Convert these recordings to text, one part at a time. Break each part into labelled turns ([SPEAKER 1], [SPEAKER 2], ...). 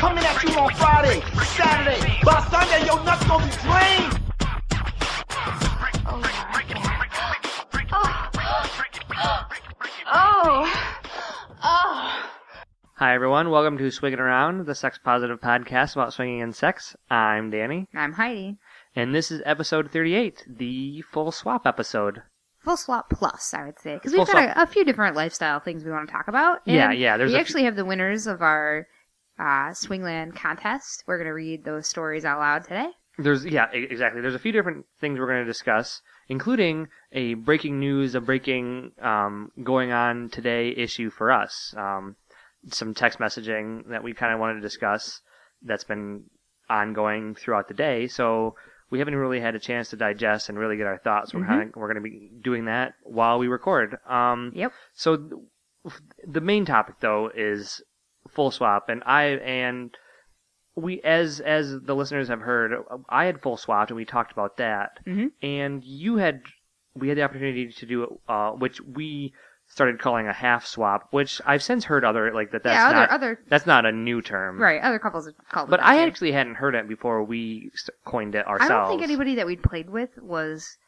[SPEAKER 1] Waves of it coming at you on Friday, Saturday. By Sunday, your nuts gonna be drained.
[SPEAKER 2] Oh. Oh. Oh.
[SPEAKER 3] Hi, everyone. Welcome to Swinging Around, the sex positive podcast about swinging and sex. I'm Danny,
[SPEAKER 4] I'm Heidi.
[SPEAKER 3] and this is episode 38, the full swap episode.
[SPEAKER 4] Full swap plus, I would say, because we've got a, a few different lifestyle things we want to talk about. and
[SPEAKER 3] Yeah, yeah, there's
[SPEAKER 4] we
[SPEAKER 3] a
[SPEAKER 4] actually have the winners of our uh, Swingland contest. We're gonna read those stories out loud today.
[SPEAKER 3] There's, yeah, exactly. There's a few different things we're going to discuss, including a breaking news, a breaking um, going on today issue for us. Um, some text messaging that we kind of wanted to discuss that's been ongoing throughout the day. So we haven't really had a chance to digest and really get our thoughts. We're kind of, we're going to be doing that while we record. Um,
[SPEAKER 4] Yep.
[SPEAKER 3] So th- the main topic though is full swap, and I and we as as the listeners have heard, I had full swapped, and we talked about that.
[SPEAKER 4] Mhm.
[SPEAKER 3] And you had we had the opportunity to do it, uh, which we started calling a half swap, which I've since heard other like that. That's
[SPEAKER 4] yeah, other
[SPEAKER 3] not
[SPEAKER 4] other
[SPEAKER 3] that's not a new term,
[SPEAKER 4] right. Other couples have called. it
[SPEAKER 3] But I
[SPEAKER 4] too.
[SPEAKER 3] actually hadn't heard it before we coined it ourselves.
[SPEAKER 4] I don't think anybody that we'd played with was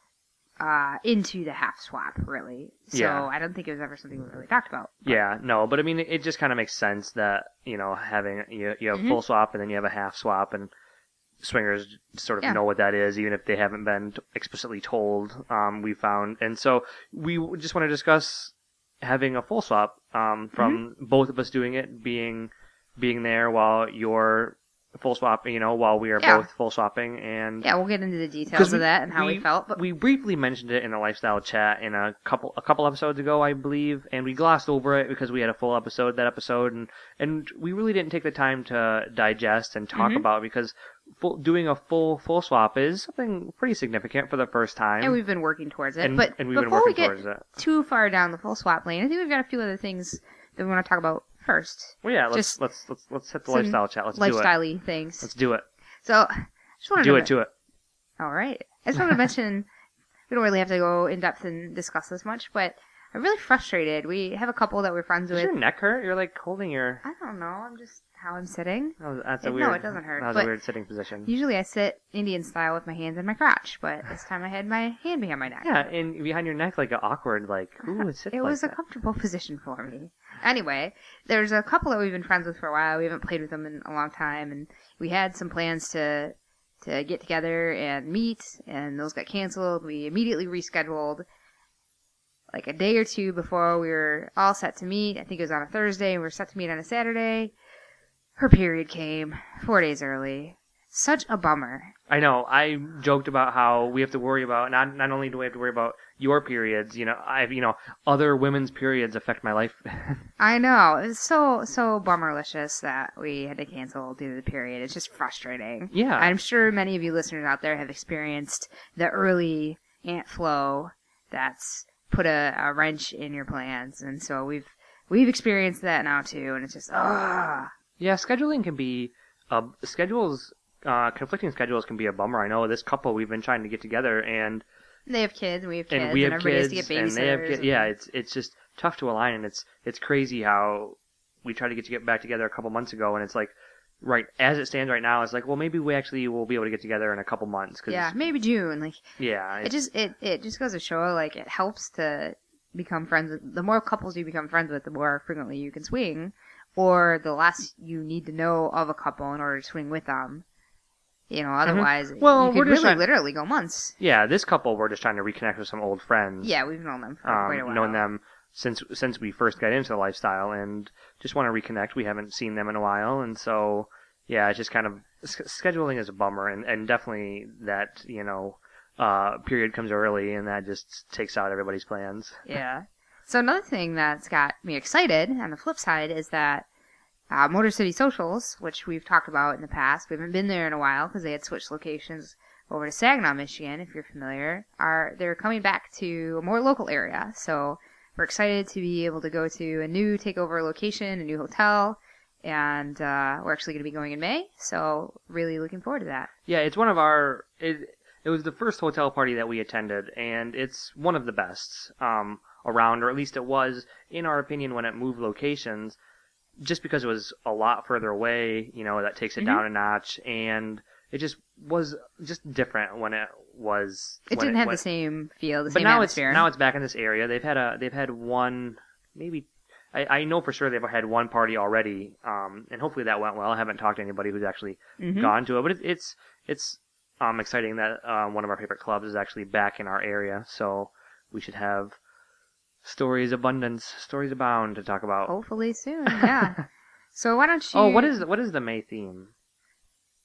[SPEAKER 4] uh, into the half swap really. So
[SPEAKER 3] Yeah.
[SPEAKER 4] I don't think it was ever something we really talked about.
[SPEAKER 3] Yeah, no, but I mean, it just kind of makes sense that you know having you you have
[SPEAKER 4] Mhm.
[SPEAKER 3] full swap and then you have a half swap, and swingers sort of
[SPEAKER 4] Yeah.
[SPEAKER 3] know what that is, even if they haven't been explicitly told. Um, we found, and so we just want to discuss having a full swap um, from
[SPEAKER 4] Mm-hmm.
[SPEAKER 3] both of us doing it, being being there while you're full swap, you know, while we are
[SPEAKER 4] Yeah.
[SPEAKER 3] both full swapping, and
[SPEAKER 4] Yeah, we'll get into the details
[SPEAKER 3] 'Cause
[SPEAKER 4] of that and how we, felt. But
[SPEAKER 3] we briefly mentioned it in a lifestyle chat in a couple a couple episodes ago, I believe, and we glossed over it because we had a full episode that episode, and and we really didn't take the time to digest and talk
[SPEAKER 4] Mhm.
[SPEAKER 3] about it because full, doing a full full swap is something pretty significant for the first time.
[SPEAKER 4] and we've been working towards it.
[SPEAKER 3] and,
[SPEAKER 4] but
[SPEAKER 3] and we've been
[SPEAKER 4] before we get
[SPEAKER 3] towards it.
[SPEAKER 4] too far down the full swap lane, I think we've got a few other things that we want to talk about first.
[SPEAKER 3] Well, yeah, let's
[SPEAKER 4] just
[SPEAKER 3] let's let's let's hit the
[SPEAKER 4] some
[SPEAKER 3] lifestyle chat. Let's do it.
[SPEAKER 4] Lifestyle things.
[SPEAKER 3] Let's do it.
[SPEAKER 4] So, I just wanted
[SPEAKER 3] Do
[SPEAKER 4] to
[SPEAKER 3] it to it.
[SPEAKER 4] All right. I just wanted to mention we don't really have to go in depth and discuss this much, but I'm really frustrated. We have a couple that we're friends
[SPEAKER 3] Does
[SPEAKER 4] with.
[SPEAKER 3] your neck hurt? You're like holding your.
[SPEAKER 4] I don't know. I'm just how I'm sitting.
[SPEAKER 3] Oh, that's a
[SPEAKER 4] No,
[SPEAKER 3] weird.
[SPEAKER 4] it doesn't hurt,
[SPEAKER 3] That was
[SPEAKER 4] but
[SPEAKER 3] a weird sitting position.
[SPEAKER 4] Usually I sit Indian style with my hands in my crotch, but this time I had my hand behind my neck.
[SPEAKER 3] Yeah, and behind your neck, like an awkward, like ooh, it sits
[SPEAKER 4] It was a comfortable position for me. Anyway, there's a couple that we've been friends with for a while. We haven't played with them in a long time, and we had some plans to to get together and meet, and those got canceled. We immediately rescheduled like a day or two before we were all set to meet. I think it was on a Thursday, and we were set to meet on a Saturday. Her period came four days early. Such a bummer.
[SPEAKER 3] I know. I joked about how we have to worry about not not only do we have to worry about your periods, you know, I've you know other women's periods affect my life.
[SPEAKER 4] I know. It's so so bummerlicious that we had to cancel due to the period. It's just frustrating.
[SPEAKER 3] Yeah.
[SPEAKER 4] I'm sure many of you listeners out there have experienced the early Aunt Flo that's put a, a wrench in your plans, and so we've we've experienced that now too, and it's just ah.
[SPEAKER 3] yeah, scheduling can be uh, schedules. Uh, conflicting schedules can be a bummer. I know this couple we've been trying to get together, and
[SPEAKER 4] They have kids, and we have kids,
[SPEAKER 3] and we have
[SPEAKER 4] everybody
[SPEAKER 3] kids,
[SPEAKER 4] has to get
[SPEAKER 3] and they have kids. Yeah, it's it's just tough to align, and it's it's crazy how we tried to get to get back together a couple months ago, and it's like right as it stands right now, it's like well maybe we actually will be able to get together in a couple months. Cause,
[SPEAKER 4] yeah, maybe June. Like
[SPEAKER 3] yeah,
[SPEAKER 4] it just it it just goes to show like it helps to become friends with the more couples you become friends with the more frequently you can swing or the less you need to know of a couple in order to swing with them you know otherwise
[SPEAKER 3] Mm-hmm. Well,
[SPEAKER 4] you
[SPEAKER 3] we're
[SPEAKER 4] could
[SPEAKER 3] just
[SPEAKER 4] really
[SPEAKER 3] trying-
[SPEAKER 4] literally go months
[SPEAKER 3] yeah. This couple we're just trying to reconnect with some old friends.
[SPEAKER 4] yeah we've known them for
[SPEAKER 3] um,
[SPEAKER 4] quite a while
[SPEAKER 3] known them since since we first got into the lifestyle, and just want to reconnect. We haven't seen them in a while, and so yeah, it's just kind of s- scheduling is a bummer, and and definitely that you know uh, period comes early, and that just takes out everybody's plans.
[SPEAKER 4] yeah so another thing that's got me excited on the flip side is that uh, Motor City Socials, which we've talked about in the past. We haven't been there in a while because they had switched locations over to Saginaw, Michigan. If you're familiar, are they're coming back to a more local area. So we're excited to be able to go to a new takeover location, a new hotel, and uh, we're actually going to be going in May. So really looking forward to that.
[SPEAKER 3] Yeah, it's one of our. It, it was the first hotel party that we attended, and it's one of the best um, around, or at least it was, in our opinion, when it moved locations. Just because it was a lot further away, you know, that takes it
[SPEAKER 4] Mhm.
[SPEAKER 3] down a notch, and it just was just different when it was.
[SPEAKER 4] It didn't have
[SPEAKER 3] when-
[SPEAKER 4] the same feel, the
[SPEAKER 3] but
[SPEAKER 4] same
[SPEAKER 3] now
[SPEAKER 4] atmosphere.
[SPEAKER 3] it's now it's back in this area. They've had a they've had one maybe I, I know for sure they've had one party already, um, and hopefully that went well. I haven't talked to anybody who's actually
[SPEAKER 4] Mhm.
[SPEAKER 3] gone to it, but it, it's it's um, exciting that uh, one of our favorite clubs is actually back in our area. So we should have stories abundance, stories abound to talk about.
[SPEAKER 4] Hopefully soon. Yeah. so why don't you?
[SPEAKER 3] Oh, what is what is the May theme?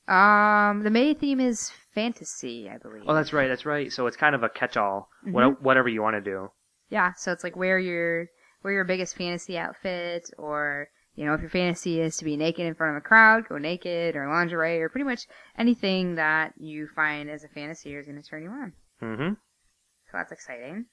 [SPEAKER 4] Um, the May theme is fantasy, I believe.
[SPEAKER 3] Oh, that's right, that's right. So it's kind of a catch-all,
[SPEAKER 4] Mhm.
[SPEAKER 3] what, whatever you want to do.
[SPEAKER 4] Yeah, so it's like wear your wear your biggest fantasy outfit, or you know, if your fantasy is to be naked in front of a crowd, go naked, or lingerie, or pretty much anything that you find as a fantasy is going to turn you on.
[SPEAKER 3] Mm-hmm.
[SPEAKER 4] So that's exciting.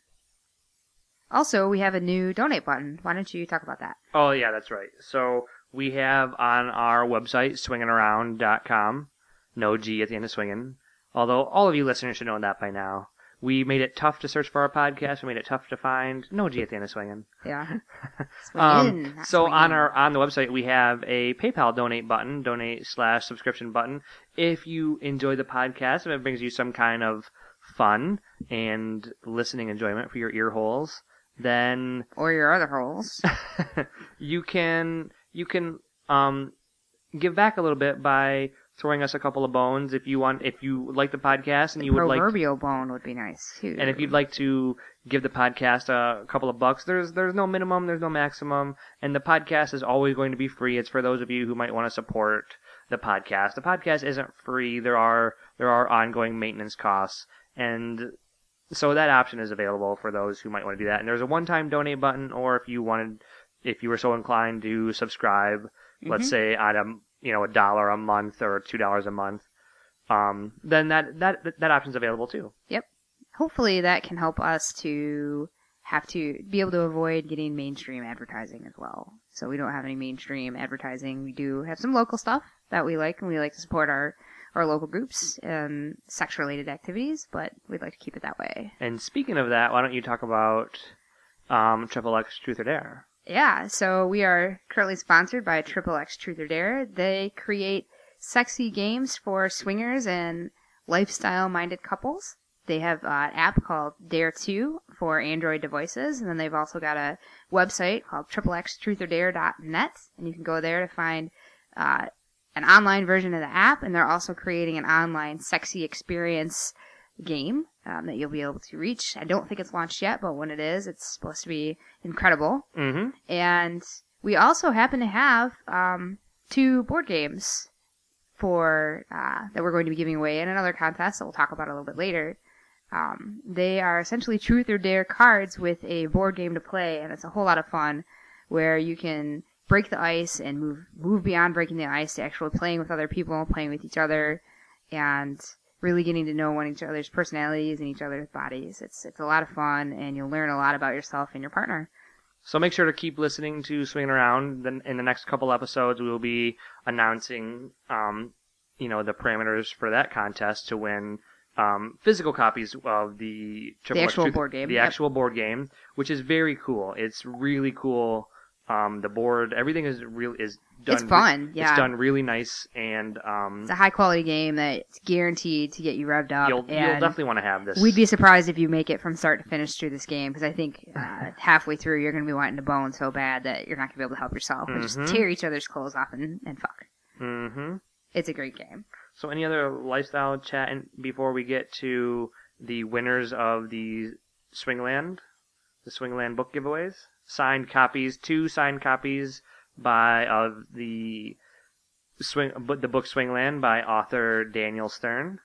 [SPEAKER 4] Also, we have a new donate button. Why don't you talk about that?
[SPEAKER 3] Oh yeah, that's right. So we have on our website swinginaround.com, no G at the end of swinging. Although all of you listeners should know that by now. We made it tough to search for our podcast. We made it tough to find. No G at the end of swinging.
[SPEAKER 4] Yeah.
[SPEAKER 3] Um, so on our on the website we have a PayPal donate button, donate slash subscription button. If you enjoy the podcast, if it brings you some kind of fun and listening enjoyment for your ear holes, then
[SPEAKER 4] or your other holes.
[SPEAKER 3] you can you can um give back a little bit by throwing us a couple of bones if you want if you like the podcast and you would like
[SPEAKER 4] Proverbial bone would be nice too.
[SPEAKER 3] and if you'd like to give the podcast a couple of bucks, there's there's no minimum, there's no maximum, and the podcast is always going to be free. It's for those of you who might want to support the podcast. The podcast isn't free. There are there are ongoing maintenance costs, and so that option is available for those who might want to do that. And there's a one-time donate button, or if you wanted, if you were so inclined to subscribe, let's
[SPEAKER 4] Mhm.
[SPEAKER 3] say at a you know a dollar a month or two dollars a month, um, then that that that option's available too.
[SPEAKER 4] Yep. Hopefully that can help us to have to be able to avoid getting mainstream advertising as well. So we don't have any mainstream advertising. We do have some local stuff that we like and we like to support our our local groups and sex related activities, but we'd like to keep it that way.
[SPEAKER 3] And speaking of that, why don't you talk about um, Triple X Truth or Dare?
[SPEAKER 4] Yeah, so we are currently sponsored by Triple X Truth or Dare. They create sexy games for swingers and lifestyle minded couples. They have uh, an app called Dare 2 for Android devices, and then they've also got a website called triplextruthordare.net, and you can go there to find uh, an online version of the app, and they're also creating an online sexy experience game um, that you'll be able to reach. I don't think it's launched yet, but when it is, it's supposed to be incredible.
[SPEAKER 3] Mm-hmm.
[SPEAKER 4] And we also happen to have um, two board games for uh, that we're going to be giving away in another contest that we'll talk about a little bit later. Um, they are essentially truth or dare cards with a board game to play, and it's a whole lot of fun where you can break the ice and move move beyond breaking the ice to actually playing with other people, playing with each other, and really getting to know one each other's personalities and each other's bodies. It's it's a lot of fun, and you'll learn a lot about yourself and your partner.
[SPEAKER 3] So make sure to keep listening to Swinging Around. Then in the next couple episodes, we will be announcing, um, you know, the parameters for that contest to win um, physical copies of the Triple X
[SPEAKER 4] actual board game,
[SPEAKER 3] the
[SPEAKER 4] yep.
[SPEAKER 3] actual board game, which is very cool. It's really cool. Um, the board, everything is real is done.
[SPEAKER 4] It's fun, yeah.
[SPEAKER 3] It's done really nice, and um,
[SPEAKER 4] It's a high quality game that's guaranteed to get you revved up.
[SPEAKER 3] you'll
[SPEAKER 4] and
[SPEAKER 3] you'll definitely want to have this.
[SPEAKER 4] We'd be surprised if you make it from start to finish through this game because I think uh, halfway through you're going to be wanting to bone so bad that you're not going to be able to help yourself and
[SPEAKER 3] Mhm.
[SPEAKER 4] just tear each other's clothes off and, and fuck.
[SPEAKER 3] Mm-hmm.
[SPEAKER 4] It's a great game.
[SPEAKER 3] So, any other lifestyle chat in, before we get to the winners of the Swingland, the Swingland book giveaways? Signed copies, two signed copies by of the swing, the book Swingland by author Daniel Stern.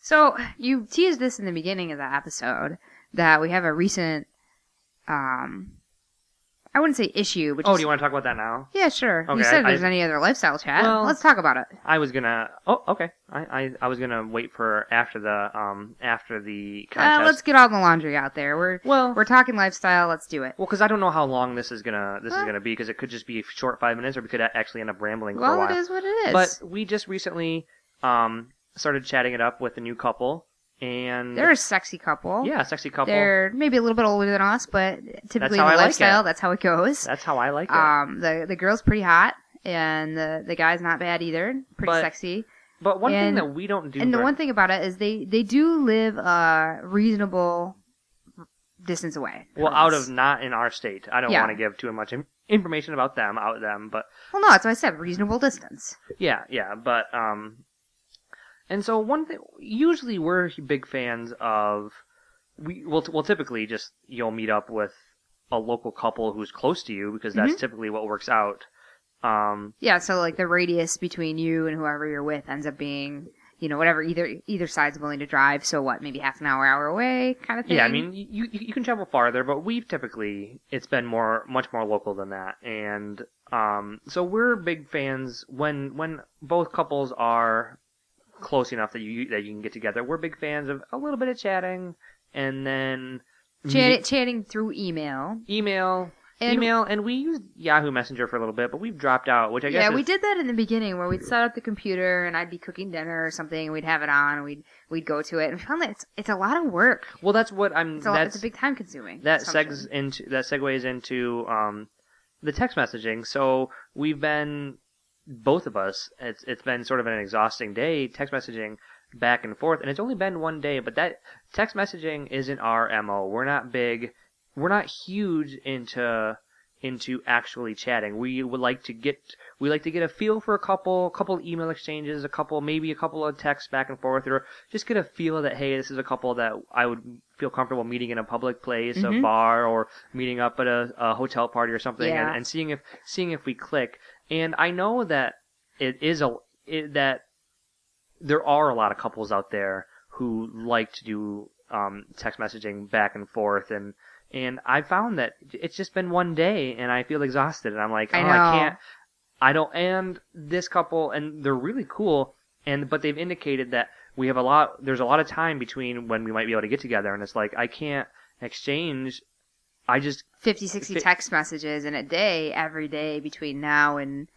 [SPEAKER 4] So you teased this in the beginning of the episode that we have a recent um, I wouldn't say issue, but
[SPEAKER 3] Oh,
[SPEAKER 4] just,
[SPEAKER 3] do you want to talk about that now?
[SPEAKER 4] yeah, sure.
[SPEAKER 3] Okay,
[SPEAKER 4] you said
[SPEAKER 3] I-
[SPEAKER 4] there's
[SPEAKER 3] I-
[SPEAKER 4] any other lifestyle chat.
[SPEAKER 3] Well-
[SPEAKER 4] Let's talk about it.
[SPEAKER 3] I was gonna. Oh, okay. I, I, I was gonna wait for after the um after the
[SPEAKER 4] Uh, let's get all the laundry out there. We're
[SPEAKER 3] Well-
[SPEAKER 4] we're talking lifestyle. Let's do it.
[SPEAKER 3] Well, because I don't know how long this is gonna this is
[SPEAKER 4] Well-
[SPEAKER 3] gonna be because it could just be a short five minutes or we could a- actually end up rambling for a
[SPEAKER 4] Well,
[SPEAKER 3] while.
[SPEAKER 4] it is what it is.
[SPEAKER 3] But we just recently um started chatting it up with a new couple and
[SPEAKER 4] they're a sexy couple.
[SPEAKER 3] yeah, sexy couple.
[SPEAKER 4] They're maybe a little bit older than us, but typically
[SPEAKER 3] how
[SPEAKER 4] in
[SPEAKER 3] I
[SPEAKER 4] the
[SPEAKER 3] like
[SPEAKER 4] lifestyle,
[SPEAKER 3] it.
[SPEAKER 4] that's how it goes.
[SPEAKER 3] That's how I like it.
[SPEAKER 4] Um, the the girl's pretty hot, and the the guy's not bad either. Pretty
[SPEAKER 3] But
[SPEAKER 4] sexy.
[SPEAKER 3] but one thing that we don't do
[SPEAKER 4] And the one thing about it is they they do live a reasonable distance away.
[SPEAKER 3] well out of not in our state. I don't
[SPEAKER 4] Yeah.
[SPEAKER 3] want to give too much information about them out them, but
[SPEAKER 4] Well, no, that's what I said. Reasonable distance.
[SPEAKER 3] Yeah, yeah, but um, and so one thing. Usually, we're big fans of we. Well, t- well, typically, just you'll meet up with a local couple who's close to you because that's
[SPEAKER 4] Mhm.
[SPEAKER 3] typically what works out. Um,
[SPEAKER 4] Yeah, so like the radius between you and whoever you're with ends up being, you know, whatever either either side's willing to drive. So what, maybe half an hour, hour away, kind of thing.
[SPEAKER 3] yeah, I mean, you you you can travel farther, but we've typically it's been more much more local than that, and um, so we're big fans when when both couples are close enough that you that you can get together. We're big fans of a little bit of chatting, and then
[SPEAKER 4] Chat, chatting through email.
[SPEAKER 3] email,
[SPEAKER 4] And-
[SPEAKER 3] email, and we used Yahoo Messenger for a little bit, but we've dropped out, which I guess
[SPEAKER 4] Yeah,
[SPEAKER 3] is,
[SPEAKER 4] we did that in the beginning where we'd set up the computer and I'd be cooking dinner or something and we'd have it on and we'd we'd go to it and we found that it's it's a lot of work.
[SPEAKER 3] Well, that's what I'm.
[SPEAKER 4] It's a, lot,
[SPEAKER 3] that's
[SPEAKER 4] it's a big time consuming.
[SPEAKER 3] that
[SPEAKER 4] assumption.
[SPEAKER 3] segs into that segues into um the text messaging. So we've been both of us. It's it's been sort of an exhausting day text messaging back and forth, and it's only been one day. But that text messaging isn't our mo. We're not big. We're not huge into into actually chatting. We would like to get we like to get a feel for a couple couple email exchanges, a couple maybe a couple of texts back and forth, or just get a feel that hey, this is a couple that I would feel comfortable meeting in a public place, a
[SPEAKER 4] Mhm.
[SPEAKER 3] bar, or meeting up at a, a hotel party or something,
[SPEAKER 4] Yeah.
[SPEAKER 3] and, and seeing if seeing if we click. And I know that it is a it, that there are a lot of couples out there who like to do um, text messaging back and forth and and I found that it's just been one day and I feel exhausted and I'm like, oh,
[SPEAKER 4] I
[SPEAKER 3] I, can't. I don't. And this couple and they're really cool and but they've indicated that we have a lot. There's a lot of time between when we might be able to get together and it's like I can't exchange. I just
[SPEAKER 4] 50, 60
[SPEAKER 3] Fi-
[SPEAKER 4] text messages in a day every day between now and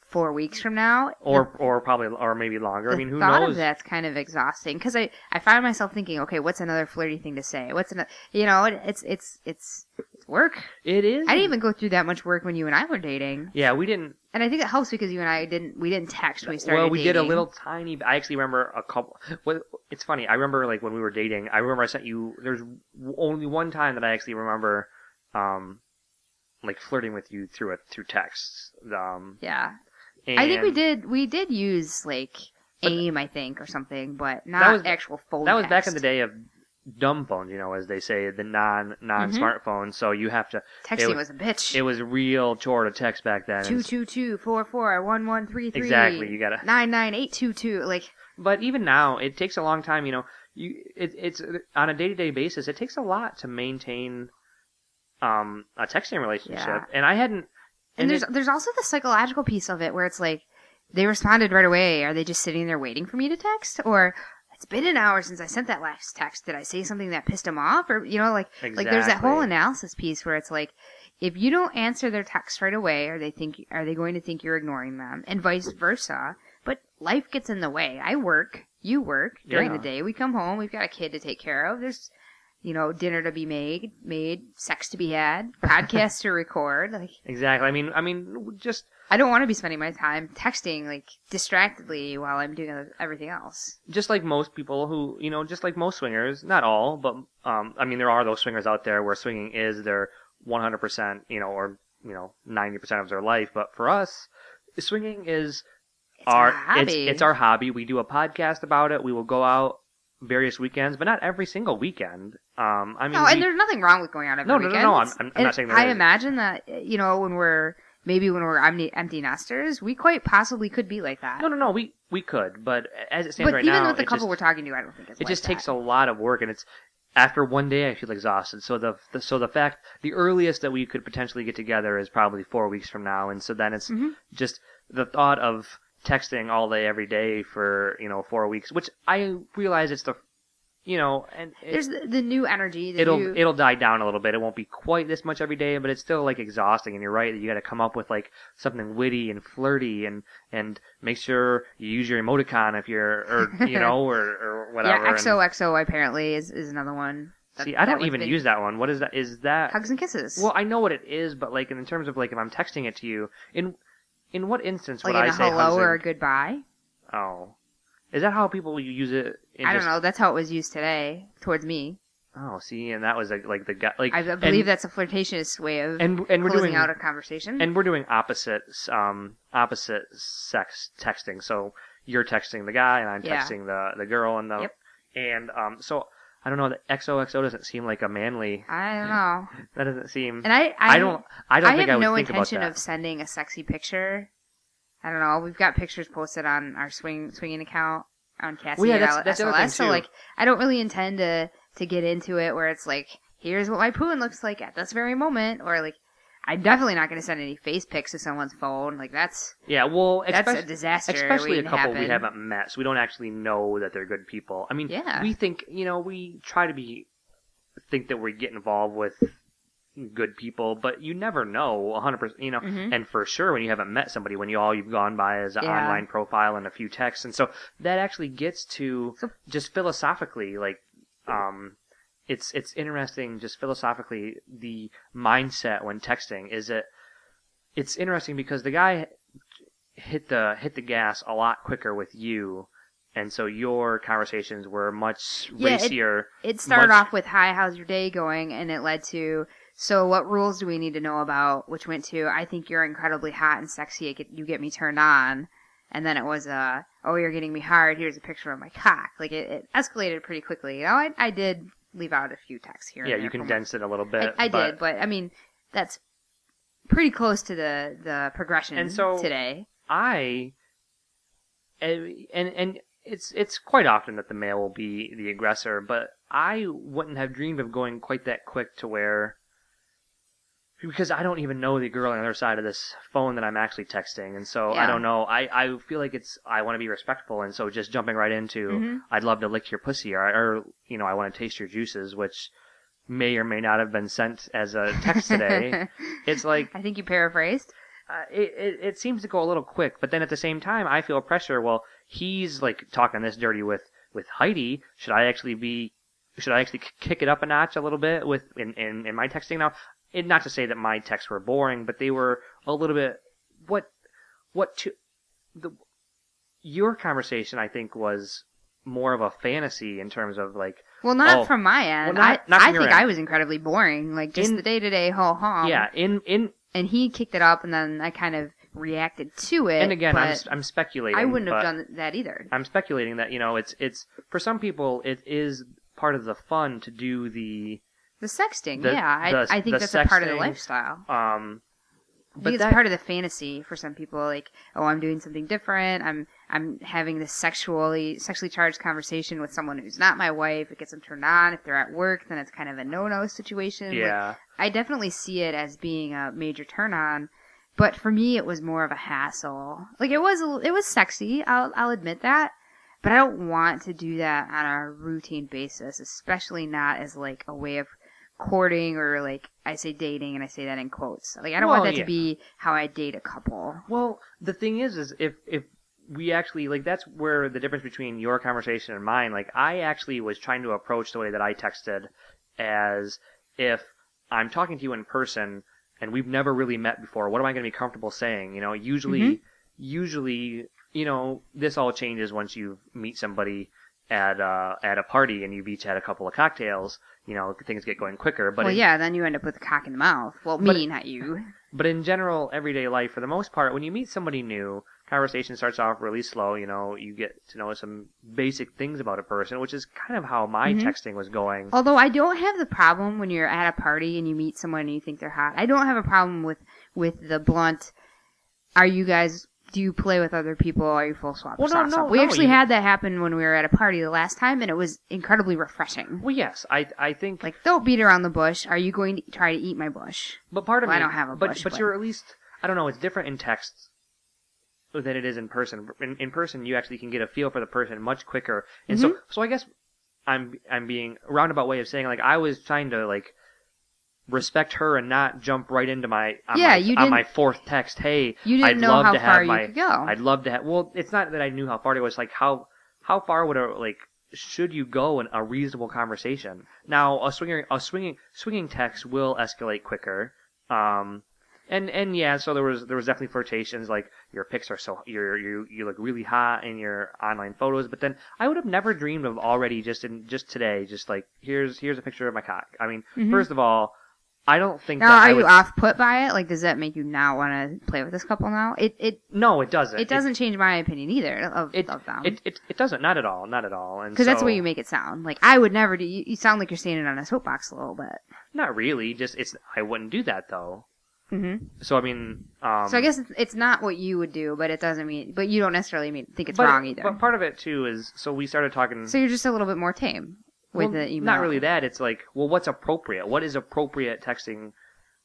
[SPEAKER 4] four weeks from now.
[SPEAKER 3] or or probably or maybe longer.
[SPEAKER 4] the
[SPEAKER 3] I mean, who
[SPEAKER 4] thought
[SPEAKER 3] knows?
[SPEAKER 4] of that's kind of exhausting because I, I find myself thinking, okay, what's another flirty thing to say? What's another, you know, it, it's it's it's it's work.
[SPEAKER 3] It is.
[SPEAKER 4] I didn't even go through that much work when you and I were dating,
[SPEAKER 3] Yeah, we didn't.
[SPEAKER 4] and I think it helps because you and I didn't we didn't text when we started.
[SPEAKER 3] Well, we did a little tiny. I actually remember a couple. Well, it's funny. I remember like when we were dating. I remember I sent you. There's only one time that I actually remember, um, like flirting with you through a through texts. Um,
[SPEAKER 4] Yeah, I think we did we did use like AIM, I think, or something, but not
[SPEAKER 3] That was-
[SPEAKER 4] actual phone.
[SPEAKER 3] That was back in the day of dumb phones, you know, as they say, the non non smartphones. So you have to.
[SPEAKER 4] Texting
[SPEAKER 3] it
[SPEAKER 4] was a bitch.
[SPEAKER 3] It was a real chore to text back then.
[SPEAKER 4] Two two two four four one one three three.
[SPEAKER 3] Exactly, you gotta-
[SPEAKER 4] nine nine eight two two. Like
[SPEAKER 3] But even now, it takes a long time. You know, you it, it's on a day to day basis. It takes a lot to maintain um a texting relationship.
[SPEAKER 4] Yeah.
[SPEAKER 3] And I hadn't.
[SPEAKER 4] And, there's
[SPEAKER 3] it-
[SPEAKER 4] there's also the psychological piece of it where it's like they responded right away. Are they just sitting there waiting for me to text, or it's been an hour since I sent that last text? Did I say something that pissed them off, or you know, like like there's that whole analysis piece where it's like if you don't answer their text right away, are they think are they going to think you're ignoring them, and vice versa? But life gets in the way. I work, you work during
[SPEAKER 3] Yeah.
[SPEAKER 4] the day. We come home, we've got a kid to take care of. There's you know, dinner to be made, made, sex to be had, podcast to record. Like,
[SPEAKER 3] exactly. I mean, I mean, just
[SPEAKER 4] I don't want to be spending my time texting like distractedly while I'm doing everything else.
[SPEAKER 3] just like most people who, you know, just like most swingers, not all, but um, I mean, there are those swingers out there where swinging is their 100%, you know, or you know, 90% of their life. But for us, swinging is
[SPEAKER 4] It's
[SPEAKER 3] our
[SPEAKER 4] hobby.
[SPEAKER 3] It's, it's our hobby. We do a podcast about it. We will go out various weekends, but not every single weekend. Um, I mean,
[SPEAKER 4] no, and
[SPEAKER 3] we-
[SPEAKER 4] there's nothing wrong with going out every
[SPEAKER 3] No, no, no, no, I'm- I'm- I'm not saying that.
[SPEAKER 4] I imagine that you know when we're maybe when we're empty, empty nesters, we quite possibly could be like that.
[SPEAKER 3] no, no, no. We we could, but as it stands
[SPEAKER 4] but
[SPEAKER 3] right
[SPEAKER 4] even
[SPEAKER 3] now,
[SPEAKER 4] with the
[SPEAKER 3] it
[SPEAKER 4] couple
[SPEAKER 3] just,
[SPEAKER 4] we're talking to, I don't think it's
[SPEAKER 3] it
[SPEAKER 4] like
[SPEAKER 3] just
[SPEAKER 4] that.
[SPEAKER 3] takes a lot of work, and it's after one day I feel exhausted. So the, the so the fact the earliest that we could potentially get together is probably four weeks from now, and so then it's
[SPEAKER 4] Mhm.
[SPEAKER 3] just the thought of texting all day every day for you know four weeks, which I realize it's the you know and it,
[SPEAKER 4] There's the, the new energy. The
[SPEAKER 3] it'll
[SPEAKER 4] new,
[SPEAKER 3] it'll die down a little bit. It won't be quite this much every day, but it's still like exhausting. And you're right that you got to come up with like something witty and flirty, and and make sure you use your emoticon if you're or you know or or whatever.
[SPEAKER 4] yeah,
[SPEAKER 3] and-
[SPEAKER 4] XOXO apparently is, is another one. that-
[SPEAKER 3] See, I don't even
[SPEAKER 4] been-
[SPEAKER 3] use that one. What is that? Is that
[SPEAKER 4] hugs and kisses.
[SPEAKER 3] Well, I know what it is, but like in terms of like if I'm texting it to you, in in what instance
[SPEAKER 4] like
[SPEAKER 3] would
[SPEAKER 4] in
[SPEAKER 3] I say
[SPEAKER 4] hello
[SPEAKER 3] hugs
[SPEAKER 4] or a goodbye.
[SPEAKER 3] Oh, is that how people use it? in
[SPEAKER 4] I don't
[SPEAKER 3] just-
[SPEAKER 4] know. That's how it was used today towards me.
[SPEAKER 3] Oh, see, and that was like, like the guy like
[SPEAKER 4] I believe
[SPEAKER 3] and,
[SPEAKER 4] that's a flirtatious way of
[SPEAKER 3] and and we're
[SPEAKER 4] closing
[SPEAKER 3] doing
[SPEAKER 4] out a conversation.
[SPEAKER 3] and we're doing opposite um opposite sex texting. So you're texting the guy and I'm
[SPEAKER 4] Yeah.
[SPEAKER 3] texting the the girl and the
[SPEAKER 4] Yep.
[SPEAKER 3] and um so I don't know the XOXO doesn't seem like a manly.
[SPEAKER 4] I don't know.
[SPEAKER 3] That doesn't seem.
[SPEAKER 4] And I, I,
[SPEAKER 3] I don't. I don't
[SPEAKER 4] I
[SPEAKER 3] think
[SPEAKER 4] have
[SPEAKER 3] I would
[SPEAKER 4] no
[SPEAKER 3] think
[SPEAKER 4] intention
[SPEAKER 3] that.
[SPEAKER 4] of sending a sexy picture. I don't know. We've got pictures posted on our swing swinging account on Cassie
[SPEAKER 3] Well, yeah, that's- that's
[SPEAKER 4] SLS. So like, I don't really intend to to get into it where it's like, here's what my poon looks like at this very moment, or like, I'm definitely not going to send any face pics to someone's phone. Like that's
[SPEAKER 3] Yeah, well,
[SPEAKER 4] that's a disaster.
[SPEAKER 3] especially a couple we haven't met, so we don't actually know that they're good people. I mean,
[SPEAKER 4] Yeah.
[SPEAKER 3] we think you know we try to be think that we get involved with good people, but you never know a hundred percent. You know,
[SPEAKER 4] Mhm.
[SPEAKER 3] and for sure when you haven't met somebody, when you all you've gone by is an
[SPEAKER 4] Yeah.
[SPEAKER 3] online profile and a few texts, and so that actually gets to just philosophically, like, um, it's it's interesting just philosophically the mindset when texting is it it's interesting because the guy hit the hit the gas a lot quicker with you and so your conversations were much
[SPEAKER 4] Yeah, it-
[SPEAKER 3] racier
[SPEAKER 4] It started
[SPEAKER 3] much-
[SPEAKER 4] off with "Hi, how's your day going?" and it led to "So, what rules do we need to know about?" Which went to "I think you're incredibly hot and sexy. Get, you get me turned on." And then it was uh, "Oh, you're getting me hard. Here's a picture of my cock." Like it, it escalated pretty quickly. You know, I, I did leave out a few texts here.
[SPEAKER 3] yeah you condensed it a little bit
[SPEAKER 4] I, I
[SPEAKER 3] but,
[SPEAKER 4] did, but I mean, that's pretty close to the the progression
[SPEAKER 3] And so-
[SPEAKER 4] today.
[SPEAKER 3] I and and and it's it's quite often that the male will be the aggressor, but I wouldn't have dreamed of going quite that quick to where because I don't even know the girl on the other side of this phone that I'm actually texting, and so I don't know. I I feel like it's I want to be respectful, and so just jumping right into
[SPEAKER 4] Mhm.
[SPEAKER 3] I'd love to lick your pussy, or, or you know I want to taste your juices, which may or may not have been sent as a text today. it's like
[SPEAKER 4] I think you paraphrased.
[SPEAKER 3] uh, it, it it seems to go a little quick, but then at the same time, I feel pressure. Well, he's like talking this dirty with with Heidi. Should I actually be? Should I actually kick it up a notch a little bit with in in, in my texting now? And not to say that my texts were boring, but they were a little bit what what to the your conversation. I think was more of a fantasy in terms of like
[SPEAKER 4] Well, not
[SPEAKER 3] Oh.
[SPEAKER 4] from my end.
[SPEAKER 3] Well, not-
[SPEAKER 4] I,
[SPEAKER 3] not from
[SPEAKER 4] I think
[SPEAKER 3] end.
[SPEAKER 4] I was incredibly boring. Like just
[SPEAKER 3] In-
[SPEAKER 4] the day to day ho hum.
[SPEAKER 3] yeah in in
[SPEAKER 4] and he kicked it up, and then I kind of reacted to it.
[SPEAKER 3] and again I'm I'm speculating.
[SPEAKER 4] I wouldn't have done that either.
[SPEAKER 3] I'm speculating that you know it's it's for some people it is part of the fun to do the
[SPEAKER 4] The sexting,
[SPEAKER 3] the-
[SPEAKER 4] yeah, I,
[SPEAKER 3] the-
[SPEAKER 4] I think
[SPEAKER 3] the
[SPEAKER 4] that's a part of the
[SPEAKER 3] sexting,
[SPEAKER 4] lifestyle.
[SPEAKER 3] um
[SPEAKER 4] I
[SPEAKER 3] but
[SPEAKER 4] think it's part of the fantasy for some people. Like, oh, I'm doing something different. I'm I'm having this sexually sexually charged conversation with someone who's not my wife. It gets them turned on. If they're at work, then it's kind of a no no situation. Like,
[SPEAKER 3] yeah
[SPEAKER 4] I definitely see it as being a major turn on, but for me it was more of a hassle. Like it was a- it was sexy, I'll I'll admit that, but I don't want to do that on a routine basis, especially not as like a way of courting or like I say dating and I say that in quotes. Like I don't
[SPEAKER 3] Well,
[SPEAKER 4] want that
[SPEAKER 3] yeah.
[SPEAKER 4] to be how I date a couple.
[SPEAKER 3] well the thing is is if if we actually like that's where the difference between your conversation and mine like I actually was trying to approach the way that I texted as if I'm talking to you in person and we've never really met before what am I going to be comfortable saying you know usually
[SPEAKER 4] Mhm.
[SPEAKER 3] usually you know this all changes once you meet somebody at uh at a party and you've each had a couple of cocktails you know things get going quicker but
[SPEAKER 4] well,
[SPEAKER 3] in-
[SPEAKER 4] yeah, then you end up with the cock in the mouth. Well,
[SPEAKER 3] But-
[SPEAKER 4] me, not you.
[SPEAKER 3] but in general, everyday life, for the most part, when you meet somebody new, conversation starts off really slow. You know, you get to know some basic things about a person, which is kind of how my
[SPEAKER 4] Mhm.
[SPEAKER 3] texting was going.
[SPEAKER 4] Although I don't have the problem when you're at a party and you meet someone and you think they're hot. I don't have a problem with with the blunt. Are you guys do you play with other people? Are you full swap?
[SPEAKER 3] Well, no, no,
[SPEAKER 4] swap? We
[SPEAKER 3] no,
[SPEAKER 4] actually
[SPEAKER 3] you-
[SPEAKER 4] had that happen when we were at a party the last time, and it was incredibly refreshing.
[SPEAKER 3] Well, yes, I I think
[SPEAKER 4] Like, don't beat around the bush. Are you going to try to eat my bush?
[SPEAKER 3] But part of
[SPEAKER 4] Well, I don't have a
[SPEAKER 3] but
[SPEAKER 4] bush,
[SPEAKER 3] but
[SPEAKER 4] but-
[SPEAKER 3] you're at least I don't know. It's different in text than it is in person. In, in person, you actually can get a feel for the person much quicker, and so
[SPEAKER 4] Mm-hmm.
[SPEAKER 3] so I guess I'm I'm being a roundabout way of saying like I was trying to like respect her and not jump right into my
[SPEAKER 4] Yeah,
[SPEAKER 3] my,
[SPEAKER 4] you
[SPEAKER 3] on my fourth text. Hey,
[SPEAKER 4] You didn't
[SPEAKER 3] I'd
[SPEAKER 4] know
[SPEAKER 3] love
[SPEAKER 4] how
[SPEAKER 3] to
[SPEAKER 4] far
[SPEAKER 3] have
[SPEAKER 4] you
[SPEAKER 3] my,
[SPEAKER 4] could go.
[SPEAKER 3] I'd love to have. Well, it's not that I knew how far it was. Like how how far would a like should you go in a reasonable conversation? Now a swinger a swinging swinging text will escalate quicker. Um, and and yeah, so there was there was definitely flirtations. Like your pics are so you're you you look really hot in your online photos. But then I would have never dreamed of already just in just today, just like here's here's a picture of my cock. I mean, first of all, I don't think
[SPEAKER 4] Mm-hmm. Now,
[SPEAKER 3] that
[SPEAKER 4] are
[SPEAKER 3] I
[SPEAKER 4] you
[SPEAKER 3] would,
[SPEAKER 4] off put by it? Like, does that make you not want to play with this couple now? It it
[SPEAKER 3] No, it doesn't.
[SPEAKER 4] it doesn't change my opinion either of,
[SPEAKER 3] It,
[SPEAKER 4] of them.
[SPEAKER 3] it, it, it doesn't. Not at all. Not at all. And
[SPEAKER 4] Because that's the way you make it sound. Like I would never do. You, you sound like you're standing on a soapbox a little bit.
[SPEAKER 3] Not really. Just it's. I wouldn't do that though.
[SPEAKER 4] hmm
[SPEAKER 3] So I mean. Um,
[SPEAKER 4] so I guess it's, it's not what you would do, but it doesn't mean. But you don't necessarily mean think it's
[SPEAKER 3] but,
[SPEAKER 4] wrong either.
[SPEAKER 3] But part of it too is so we started talking.
[SPEAKER 4] so you're just a little bit more tame with
[SPEAKER 3] well,
[SPEAKER 4] the email.
[SPEAKER 3] Not really that. It's like, well, what's appropriate? What is appropriate texting?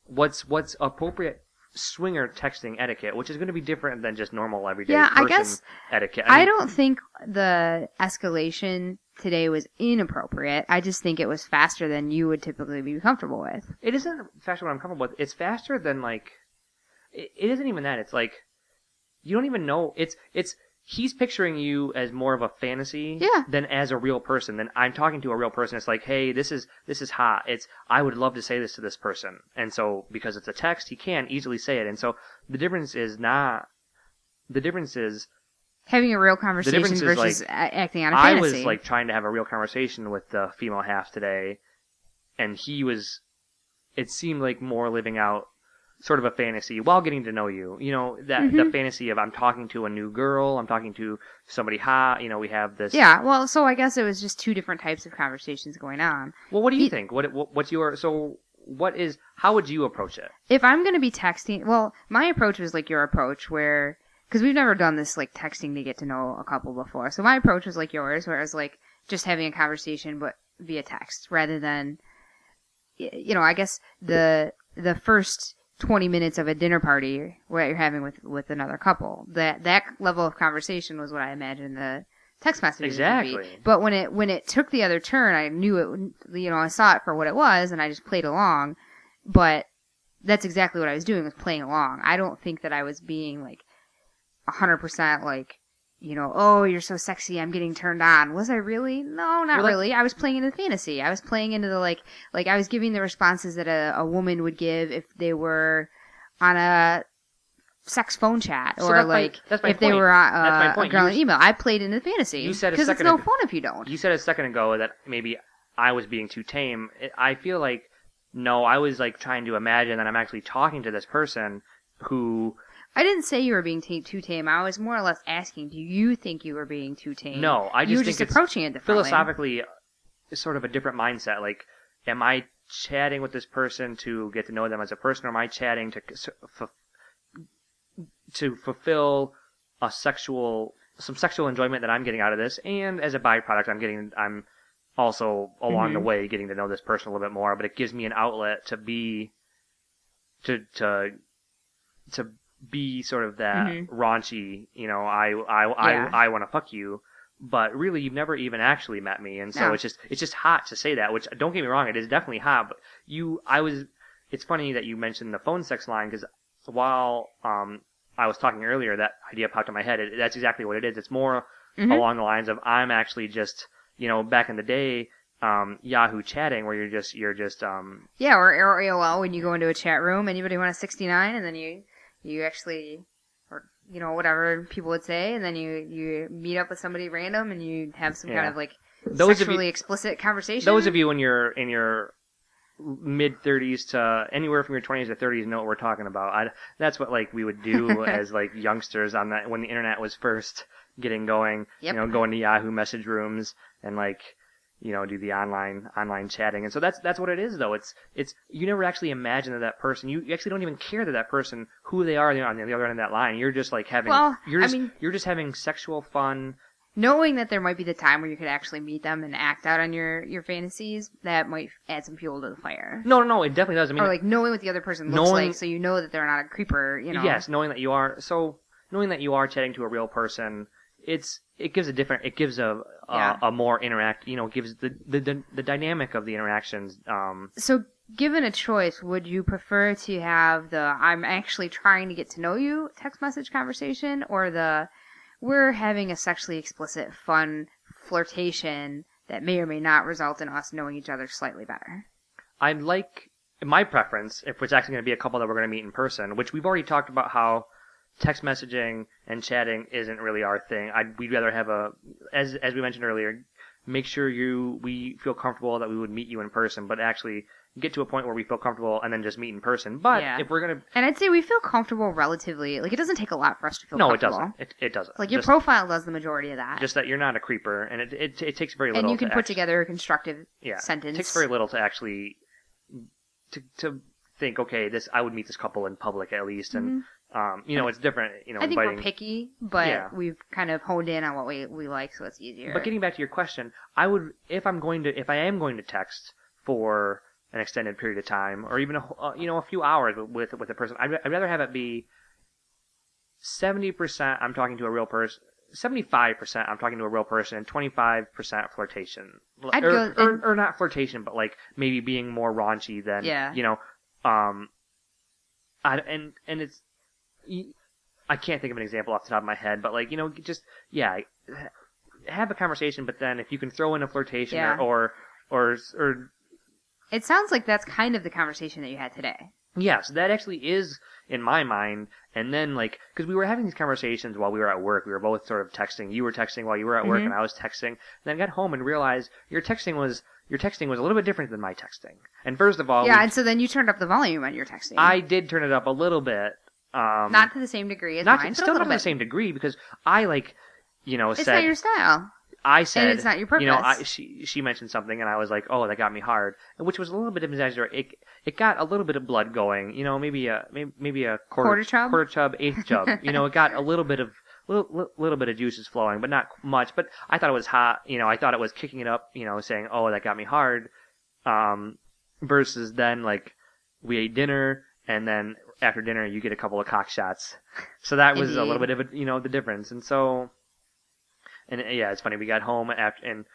[SPEAKER 3] What's what's appropriate swinger texting etiquette, which is going to be different than just normal everyday
[SPEAKER 4] Yeah, I guess
[SPEAKER 3] etiquette.
[SPEAKER 4] I
[SPEAKER 3] mean,
[SPEAKER 4] don't think the escalation today was inappropriate. I just think it was faster than you would typically be comfortable with.
[SPEAKER 3] It isn't faster what I'm comfortable with. It's faster than like. It, it isn't even that. It's like you don't even know. It's it's he's picturing you as more of a fantasy
[SPEAKER 4] Yeah.
[SPEAKER 3] than as a real person. Then I'm talking to a real person. It's like, hey, this is this is hot. It's I would love to say this to this person, and so because it's a text, he can easily say it. And so the difference is not. The difference is
[SPEAKER 4] Having a real conversation versus
[SPEAKER 3] like,
[SPEAKER 4] acting on a
[SPEAKER 3] I
[SPEAKER 4] fantasy.
[SPEAKER 3] I was like trying to have a real conversation with the female half today, and he was. It seemed like more living out sort of a fantasy while getting to know you. You know that
[SPEAKER 4] Mm-hmm.
[SPEAKER 3] the fantasy of I'm talking to a new girl, I'm talking to somebody hot. You know we have this.
[SPEAKER 4] yeah, well, so I guess it was just two different types of conversations going on.
[SPEAKER 3] Well, what do you
[SPEAKER 4] He-
[SPEAKER 3] think? What, what what's your so what is how would you approach it?
[SPEAKER 4] If I'm going to be texting, well, my approach was like your approach where, because we've never done this like texting to get to know a couple before. So my approach was like yours, where it was like just having a conversation, but via text rather than, you know, I guess the, the first 20 minutes of a dinner party where you're having with, with another couple, that, that level of conversation was what I imagined the text messages would
[SPEAKER 3] Exactly.
[SPEAKER 4] be. But when it, when it took the other turn, I knew it, you know, I saw it for what it was and I just played along. But that's exactly what I was doing was playing along. I don't think that I was being like a hundred percent like, you know, oh, you're so sexy, I'm getting turned on. Was I really? No, not
[SPEAKER 3] like-
[SPEAKER 4] really. I was playing into the fantasy. I was playing into the like, like I was giving the responses that a, a woman would give if they were on a sex phone chat
[SPEAKER 3] So
[SPEAKER 4] or
[SPEAKER 3] that's my-
[SPEAKER 4] like
[SPEAKER 3] that's my
[SPEAKER 4] if they were on uh, a girl
[SPEAKER 3] You
[SPEAKER 4] email. I played into the fantasy.
[SPEAKER 3] You said a
[SPEAKER 4] because it's no fun if you don't.
[SPEAKER 3] You said a second ago that maybe I was being too tame. I feel like no, I was like trying to imagine that I'm actually talking to this person who
[SPEAKER 4] I didn't say you were being ta- too tame. I was more or less asking, do you think you were being too tame?
[SPEAKER 3] No, I
[SPEAKER 4] you
[SPEAKER 3] just
[SPEAKER 4] were
[SPEAKER 3] think
[SPEAKER 4] just
[SPEAKER 3] it's
[SPEAKER 4] approaching it differently.
[SPEAKER 3] philosophically is sort of a different mindset. Like, am I chatting with this person to get to know them as a person, or am I chatting to to fulfill a sexual some sexual enjoyment that I'm getting out of this, and as a byproduct, I'm getting I'm also along the
[SPEAKER 4] Mhm.
[SPEAKER 3] way getting to know this person a little bit more. But it gives me an outlet to be to to to be sort of that
[SPEAKER 4] Mhm.
[SPEAKER 3] raunchy, you know, I I I
[SPEAKER 4] Yeah.
[SPEAKER 3] I want to fuck you, but really you've never even actually met me, and so
[SPEAKER 4] No.
[SPEAKER 3] it's just it's just hot to say that. Which don't get me wrong, it is definitely hot. But you, I was. It's funny that you mentioned the phone sex line because while um I was talking earlier, that idea popped in my head. It, that's exactly what it is. It's more
[SPEAKER 4] Mhm.
[SPEAKER 3] along the lines of I'm actually just you know back in the day. Um, Yahoo chatting, where you're just you're just um,
[SPEAKER 4] Yeah, or, or AOL when you go into a chat room, anybody want a 69, and then you you actually, or you know whatever people would say, and then you you meet up with somebody random and you have some kind of like
[SPEAKER 3] Those of you-
[SPEAKER 4] sexually explicit conversation.
[SPEAKER 3] those of you in your in your mid 30s to anywhere from your 20s to 30s know what we're talking about. I, that's what like we would do as like youngsters on that when the internet was first getting going.
[SPEAKER 4] Yep.
[SPEAKER 3] You know, going to Yahoo message rooms and like you know, do the online online chatting. And so that's that's what it is, though. It's it's you never actually imagine that that person. You, you actually don't even care that that person who they are on the other end of that line. You're just like having.
[SPEAKER 4] Well,
[SPEAKER 3] you're
[SPEAKER 4] I
[SPEAKER 3] just,
[SPEAKER 4] mean-
[SPEAKER 3] you're just having sexual fun.
[SPEAKER 4] Knowing that there might be the time where you could actually meet them and act out on your your fantasies, that might add some fuel to the fire.
[SPEAKER 3] No, no, no. It definitely does. I mean,
[SPEAKER 4] or like knowing what the other person looks
[SPEAKER 3] knowing-
[SPEAKER 4] like, so you know that they're not a creeper. You know.
[SPEAKER 3] Yes, knowing that you are so knowing that you are chatting to a real person, it's it gives a different it gives a a,
[SPEAKER 4] Yeah.
[SPEAKER 3] a more interact you know gives the, the the the dynamic of the interactions. Um,
[SPEAKER 4] So, given a choice, would you prefer to have the "I'm actually trying to get to know you" text message conversation, or the "We're having a sexually explicit, fun flirtation that may or may not result in us knowing each other slightly better"?
[SPEAKER 3] I'd like my preference if it's actually going to be a couple that we're going to meet in person, which we've already talked about how text messaging and chatting isn't really our thing. I'd we'd rather have a as as we mentioned earlier, make sure you we feel comfortable that we would meet you in person, but actually get to a point where we feel comfortable and then just meet in person. But
[SPEAKER 4] Yeah.
[SPEAKER 3] if we're gonna
[SPEAKER 4] And I'd say we feel comfortable relatively. Like it doesn't take a lot for us to feel
[SPEAKER 3] no, it doesn't. It, it doesn't.
[SPEAKER 4] Like your
[SPEAKER 3] Just-
[SPEAKER 4] profile does the majority of that,
[SPEAKER 3] just that you're not a creeper, and it it, it takes very little.
[SPEAKER 4] and you can
[SPEAKER 3] to
[SPEAKER 4] put
[SPEAKER 3] act-
[SPEAKER 4] together a constructive
[SPEAKER 3] yeah,
[SPEAKER 4] sentence.
[SPEAKER 3] It takes very little to actually to to think. Okay, this I would meet this couple in public at least, and mm-hmm. Um, you know, it's different. You know.
[SPEAKER 4] I think
[SPEAKER 3] inviting.
[SPEAKER 4] we're picky, but
[SPEAKER 3] Yeah.
[SPEAKER 4] we've kind of honed in on what we we like, so it's easier.
[SPEAKER 3] But getting back to your question, I would if I'm going to if I am going to text for an extended period of time, or even a uh, you know a few hours with with, a person, I'd, I'd rather have it be seventy percent I'm talking to a real person. Seventy-five percent I'm talking to a real person, and twenty-five percent flirtation,
[SPEAKER 4] I'd
[SPEAKER 3] or,
[SPEAKER 4] go-
[SPEAKER 3] or,
[SPEAKER 4] and-
[SPEAKER 3] or not flirtation, but like maybe being more raunchy than
[SPEAKER 4] Yeah.
[SPEAKER 3] you know, um, I, and and it's I can't think of an example off the top of my head, but like you know, just yeah, have a conversation, but then if you can throw in a flirtation
[SPEAKER 4] Yeah.
[SPEAKER 3] or, or or or
[SPEAKER 4] it sounds like that's kind of the conversation that you had today.
[SPEAKER 3] yes, that actually is in my mind. And then like because we were having these conversations while we were at work, we were both sort of texting. You were texting while you were at work,
[SPEAKER 4] Mhm.
[SPEAKER 3] and I was texting. And then I got home and realized your texting was your texting was a little bit different than my texting. And first of all,
[SPEAKER 4] yeah,
[SPEAKER 3] we-
[SPEAKER 4] and so then you turned up the volume on your texting.
[SPEAKER 3] I did turn it up a little bit. Um,
[SPEAKER 4] not to the same degree as
[SPEAKER 3] not
[SPEAKER 4] mine, but
[SPEAKER 3] still not to the same degree because I like, you know,
[SPEAKER 4] It's
[SPEAKER 3] said
[SPEAKER 4] not your style.
[SPEAKER 3] I said
[SPEAKER 4] it's not your purpose.
[SPEAKER 3] You know, I, she she mentioned something and I was like, oh, that got me hard, which was a little bit of exaggeration. It it got a little bit of blood going. You know, maybe a maybe, maybe a quarter,
[SPEAKER 4] Quarter chub?
[SPEAKER 3] quarter chub, eighth chub. you know, it got a little bit of little little bit of juices flowing, but not much. But I thought it was hot. You know, I thought it was kicking it up. You know, saying, oh, that got me hard. Um, versus then like we ate dinner and then after dinner you get a couple of cock shots. So that was a little bit of a, you know the difference. And so and uh, yeah, it's funny we got home after and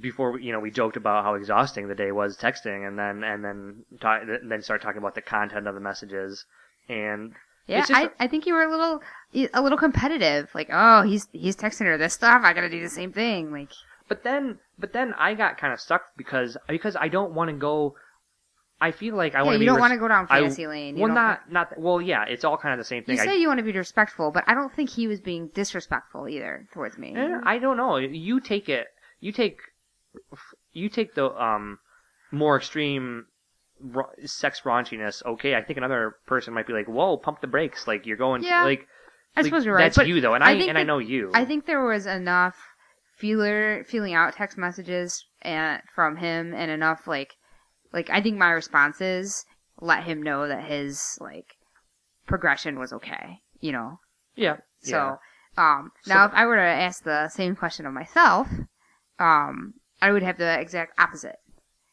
[SPEAKER 3] before you know we joked about how exhausting the day was texting and then and then ta- then start talking about the content of the messages and
[SPEAKER 4] Yeah,
[SPEAKER 3] just
[SPEAKER 4] I, I think you were a little a little competitive. Like, oh, he's he's texting her this stuff. I got to do the same thing. Like,
[SPEAKER 3] But then, but then I got kind of stuck because because I don't want to go. I feel like I
[SPEAKER 4] yeah,
[SPEAKER 3] want to
[SPEAKER 4] you don't
[SPEAKER 3] res-
[SPEAKER 4] want to go down
[SPEAKER 3] I-
[SPEAKER 4] fantasy lane. You
[SPEAKER 3] well, not not. Well, yeah, it's all kind of the same thing.
[SPEAKER 4] You say you want to be respectful, but I don't think he was being disrespectful either towards me.
[SPEAKER 3] I, eh, don't know. You take it. You take. You take the um more extreme sex raunchiness. Okay, I think another person might be like, "Whoa, pump the brakes!" Like you're going
[SPEAKER 4] Yeah,
[SPEAKER 3] like.
[SPEAKER 4] I
[SPEAKER 3] like,
[SPEAKER 4] suppose you're right.
[SPEAKER 3] That's
[SPEAKER 4] but
[SPEAKER 3] you though, and I,
[SPEAKER 4] think
[SPEAKER 3] and I know you.
[SPEAKER 4] I think there was enough feeler feeling out text messages and from him, and enough like like I think my responses let him know that his like progression was okay. You know,
[SPEAKER 3] yeah.
[SPEAKER 4] So,
[SPEAKER 3] yeah.
[SPEAKER 4] um, now if I were to ask the same question of myself, um, I would have the exact opposite.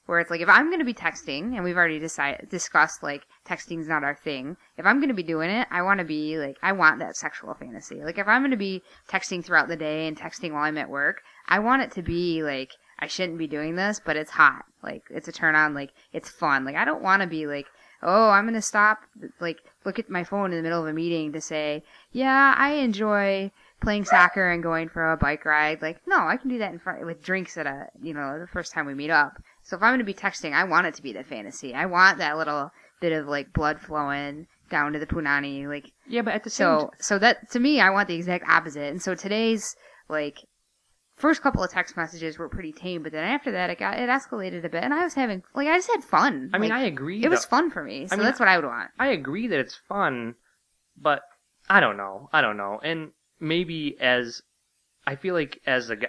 [SPEAKER 4] Where it's like, if I'm going to be texting, and we've already decided, discussed, like, texting's not our thing. If I'm going to be doing it, I want to be, like, I want that sexual fantasy. Like, if I'm going to be texting throughout the day and texting while I'm at work, I want it to be, like, I shouldn't be doing this, but it's hot. Like, it's a turn on. Like, it's fun. Like, I don't want to be, like, oh, I'm going to stop, like, look at my phone in the middle of a meeting to say, yeah, I enjoy playing soccer and going for a bike ride. Like, no, I can do that in front with drinks at a, you know, the first time we meet up. So if I'm going to be texting, I want it to be the fantasy. I want that little bit of like blood flowing down to the punani. Like,
[SPEAKER 3] yeah, but at the same
[SPEAKER 4] so, so that to me, I want the exact opposite. And so today's like first couple of text messages were pretty tame, but then after that, it got it escalated a bit, and I was having like I just had fun.
[SPEAKER 3] I mean,
[SPEAKER 4] Like,
[SPEAKER 3] I agree.
[SPEAKER 4] It was
[SPEAKER 3] though.
[SPEAKER 4] fun for me, so
[SPEAKER 3] mean,
[SPEAKER 4] that's what I would want.
[SPEAKER 3] I agree that it's fun, but I don't know. I don't know. And maybe as I feel like as a guy,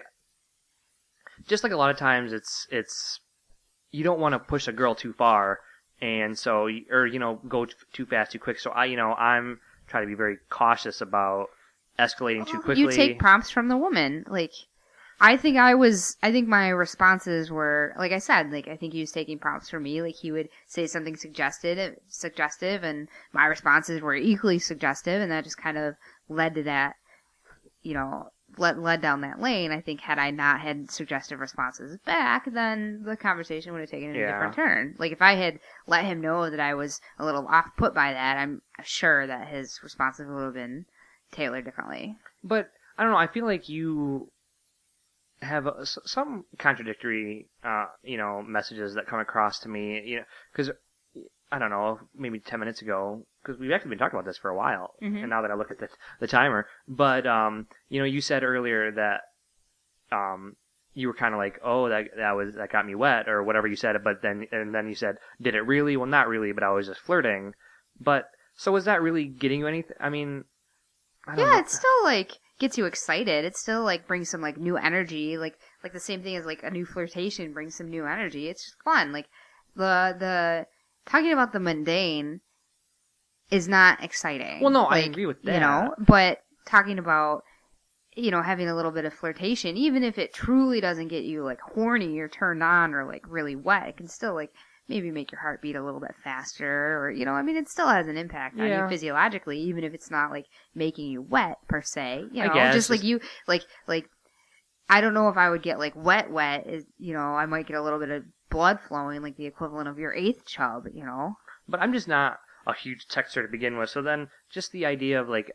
[SPEAKER 3] just like a lot of times it's it's you don't want to push a girl too far, and so or you know go too fast too quick. So I you know I'm trying to be very cautious about escalating too quickly.
[SPEAKER 4] You take prompts from the woman. Like, I think I was, I think my responses were, like I said, like, I think he was taking prompts from me. Like, he would say something suggestive, suggestive, and my responses were equally suggestive, and that just kind of led to that, you know, led, led down that lane. I think had I not had suggestive responses back, then the conversation would have taken a
[SPEAKER 3] Yeah.
[SPEAKER 4] different turn. Like, if I had let him know that I was a little off put by that, I'm sure that his responses would have been tailored differently.
[SPEAKER 3] But I don't know. I feel like you have some contradictory, uh, you know, messages that come across to me. You know, because I don't know, maybe ten minutes ago, because we've actually been talking about this for a while,
[SPEAKER 4] Mhm.
[SPEAKER 3] and now that I look at the the timer, but um, you know, you said earlier that um. You were kind of like, oh, that that was that got me wet, or whatever you said. But then, and then you said, did it really? Well, not really, but I was just flirting. But so was that really getting you anything? I mean, I don't
[SPEAKER 4] yeah,
[SPEAKER 3] know.
[SPEAKER 4] it still like gets you excited. It still like brings some like new energy. Like like the same thing as like a new flirtation brings some new energy. It's just fun. Like the the talking about the mundane is not exciting.
[SPEAKER 3] Well, no, I agree with that.
[SPEAKER 4] You know, but talking about you know having a little bit of flirtation, even if it truly doesn't get you like horny or turned on or like really wet, it can still like maybe make your heart beat a little bit faster or you know i mean it still has an impact on you physiologically even if it's not like making you wet per se you
[SPEAKER 3] I
[SPEAKER 4] know
[SPEAKER 3] guess,
[SPEAKER 4] just like you like like i don't know if i would get like wet wet is you know i might get a little bit of blood flowing like the equivalent of your eighth chub you know
[SPEAKER 3] but I'm just not a huge texter to begin with. So then, just the idea of like,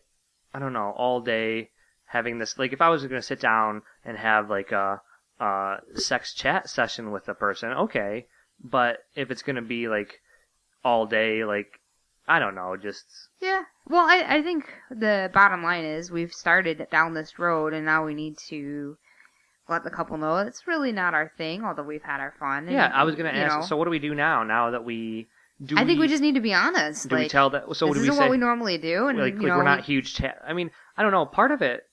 [SPEAKER 3] I don't know, all day having this. Like, if I was going to sit down and have like a, a sex chat session with a person, okay. But if it's going to be like all day, like, I don't know, just
[SPEAKER 4] yeah well I, I think the bottom line is we've started down this road and now we need to let the couple know it's really not our thing although we've had our fun and,
[SPEAKER 3] yeah. I was going to ask.
[SPEAKER 4] know,
[SPEAKER 3] So what do we do now? Now that we do,
[SPEAKER 4] i think we just need to be honest
[SPEAKER 3] do
[SPEAKER 4] like
[SPEAKER 3] we tell that? So
[SPEAKER 4] this
[SPEAKER 3] do we
[SPEAKER 4] isn't
[SPEAKER 3] say?
[SPEAKER 4] what we normally do and
[SPEAKER 3] like, like
[SPEAKER 4] know
[SPEAKER 3] we're not huge chat. I mean, I don't know. Part of it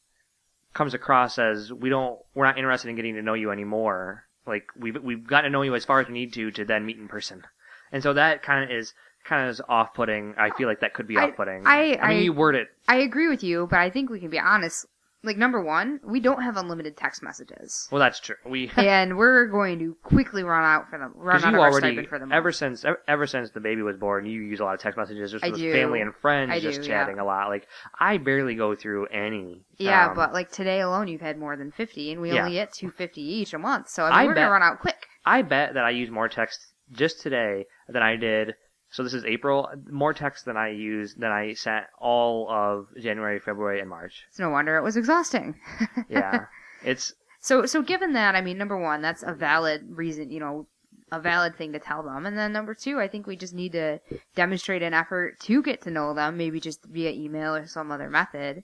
[SPEAKER 3] comes across as we don't, we're not interested in getting to know you anymore. Like we've we've gotten to know you as far as we need to to then meet in person, and so that kind of is kind of is off-putting. I feel like that could be off-putting.
[SPEAKER 4] I-
[SPEAKER 3] I mean,
[SPEAKER 4] I-
[SPEAKER 3] you word it.
[SPEAKER 4] I agree with you, but I think we can be honest. Like number one, we don't have unlimited text messages,
[SPEAKER 3] Well, that's true. We
[SPEAKER 4] and we're going to quickly run out for them. Run out
[SPEAKER 3] you
[SPEAKER 4] of our stipend for the month.
[SPEAKER 3] ever since ever, ever since the baby was born, you use a lot of text messages just
[SPEAKER 4] I
[SPEAKER 3] with
[SPEAKER 4] do.
[SPEAKER 3] family and friends,
[SPEAKER 4] I
[SPEAKER 3] just
[SPEAKER 4] do, yeah.
[SPEAKER 3] chatting a lot. Like I barely go through any.
[SPEAKER 4] yeah,
[SPEAKER 3] um,
[SPEAKER 4] but like today alone, you've had more than fifty, and we
[SPEAKER 3] Yeah.
[SPEAKER 4] only get two fifty each a month. So I mean,
[SPEAKER 3] I
[SPEAKER 4] we're
[SPEAKER 3] bet-
[SPEAKER 4] gonna run out quick.
[SPEAKER 3] I bet that I use more text just today than I did. So this is April. More text than I used than I sent all of January, February, and March.
[SPEAKER 4] It's no wonder it was exhausting.
[SPEAKER 3] Yeah, it's
[SPEAKER 4] So, so given that, I mean, number one, that's a valid reason, you know, a valid thing to tell them. And then number two, I think we just need to demonstrate an effort to get to know them, maybe just via email or some other method.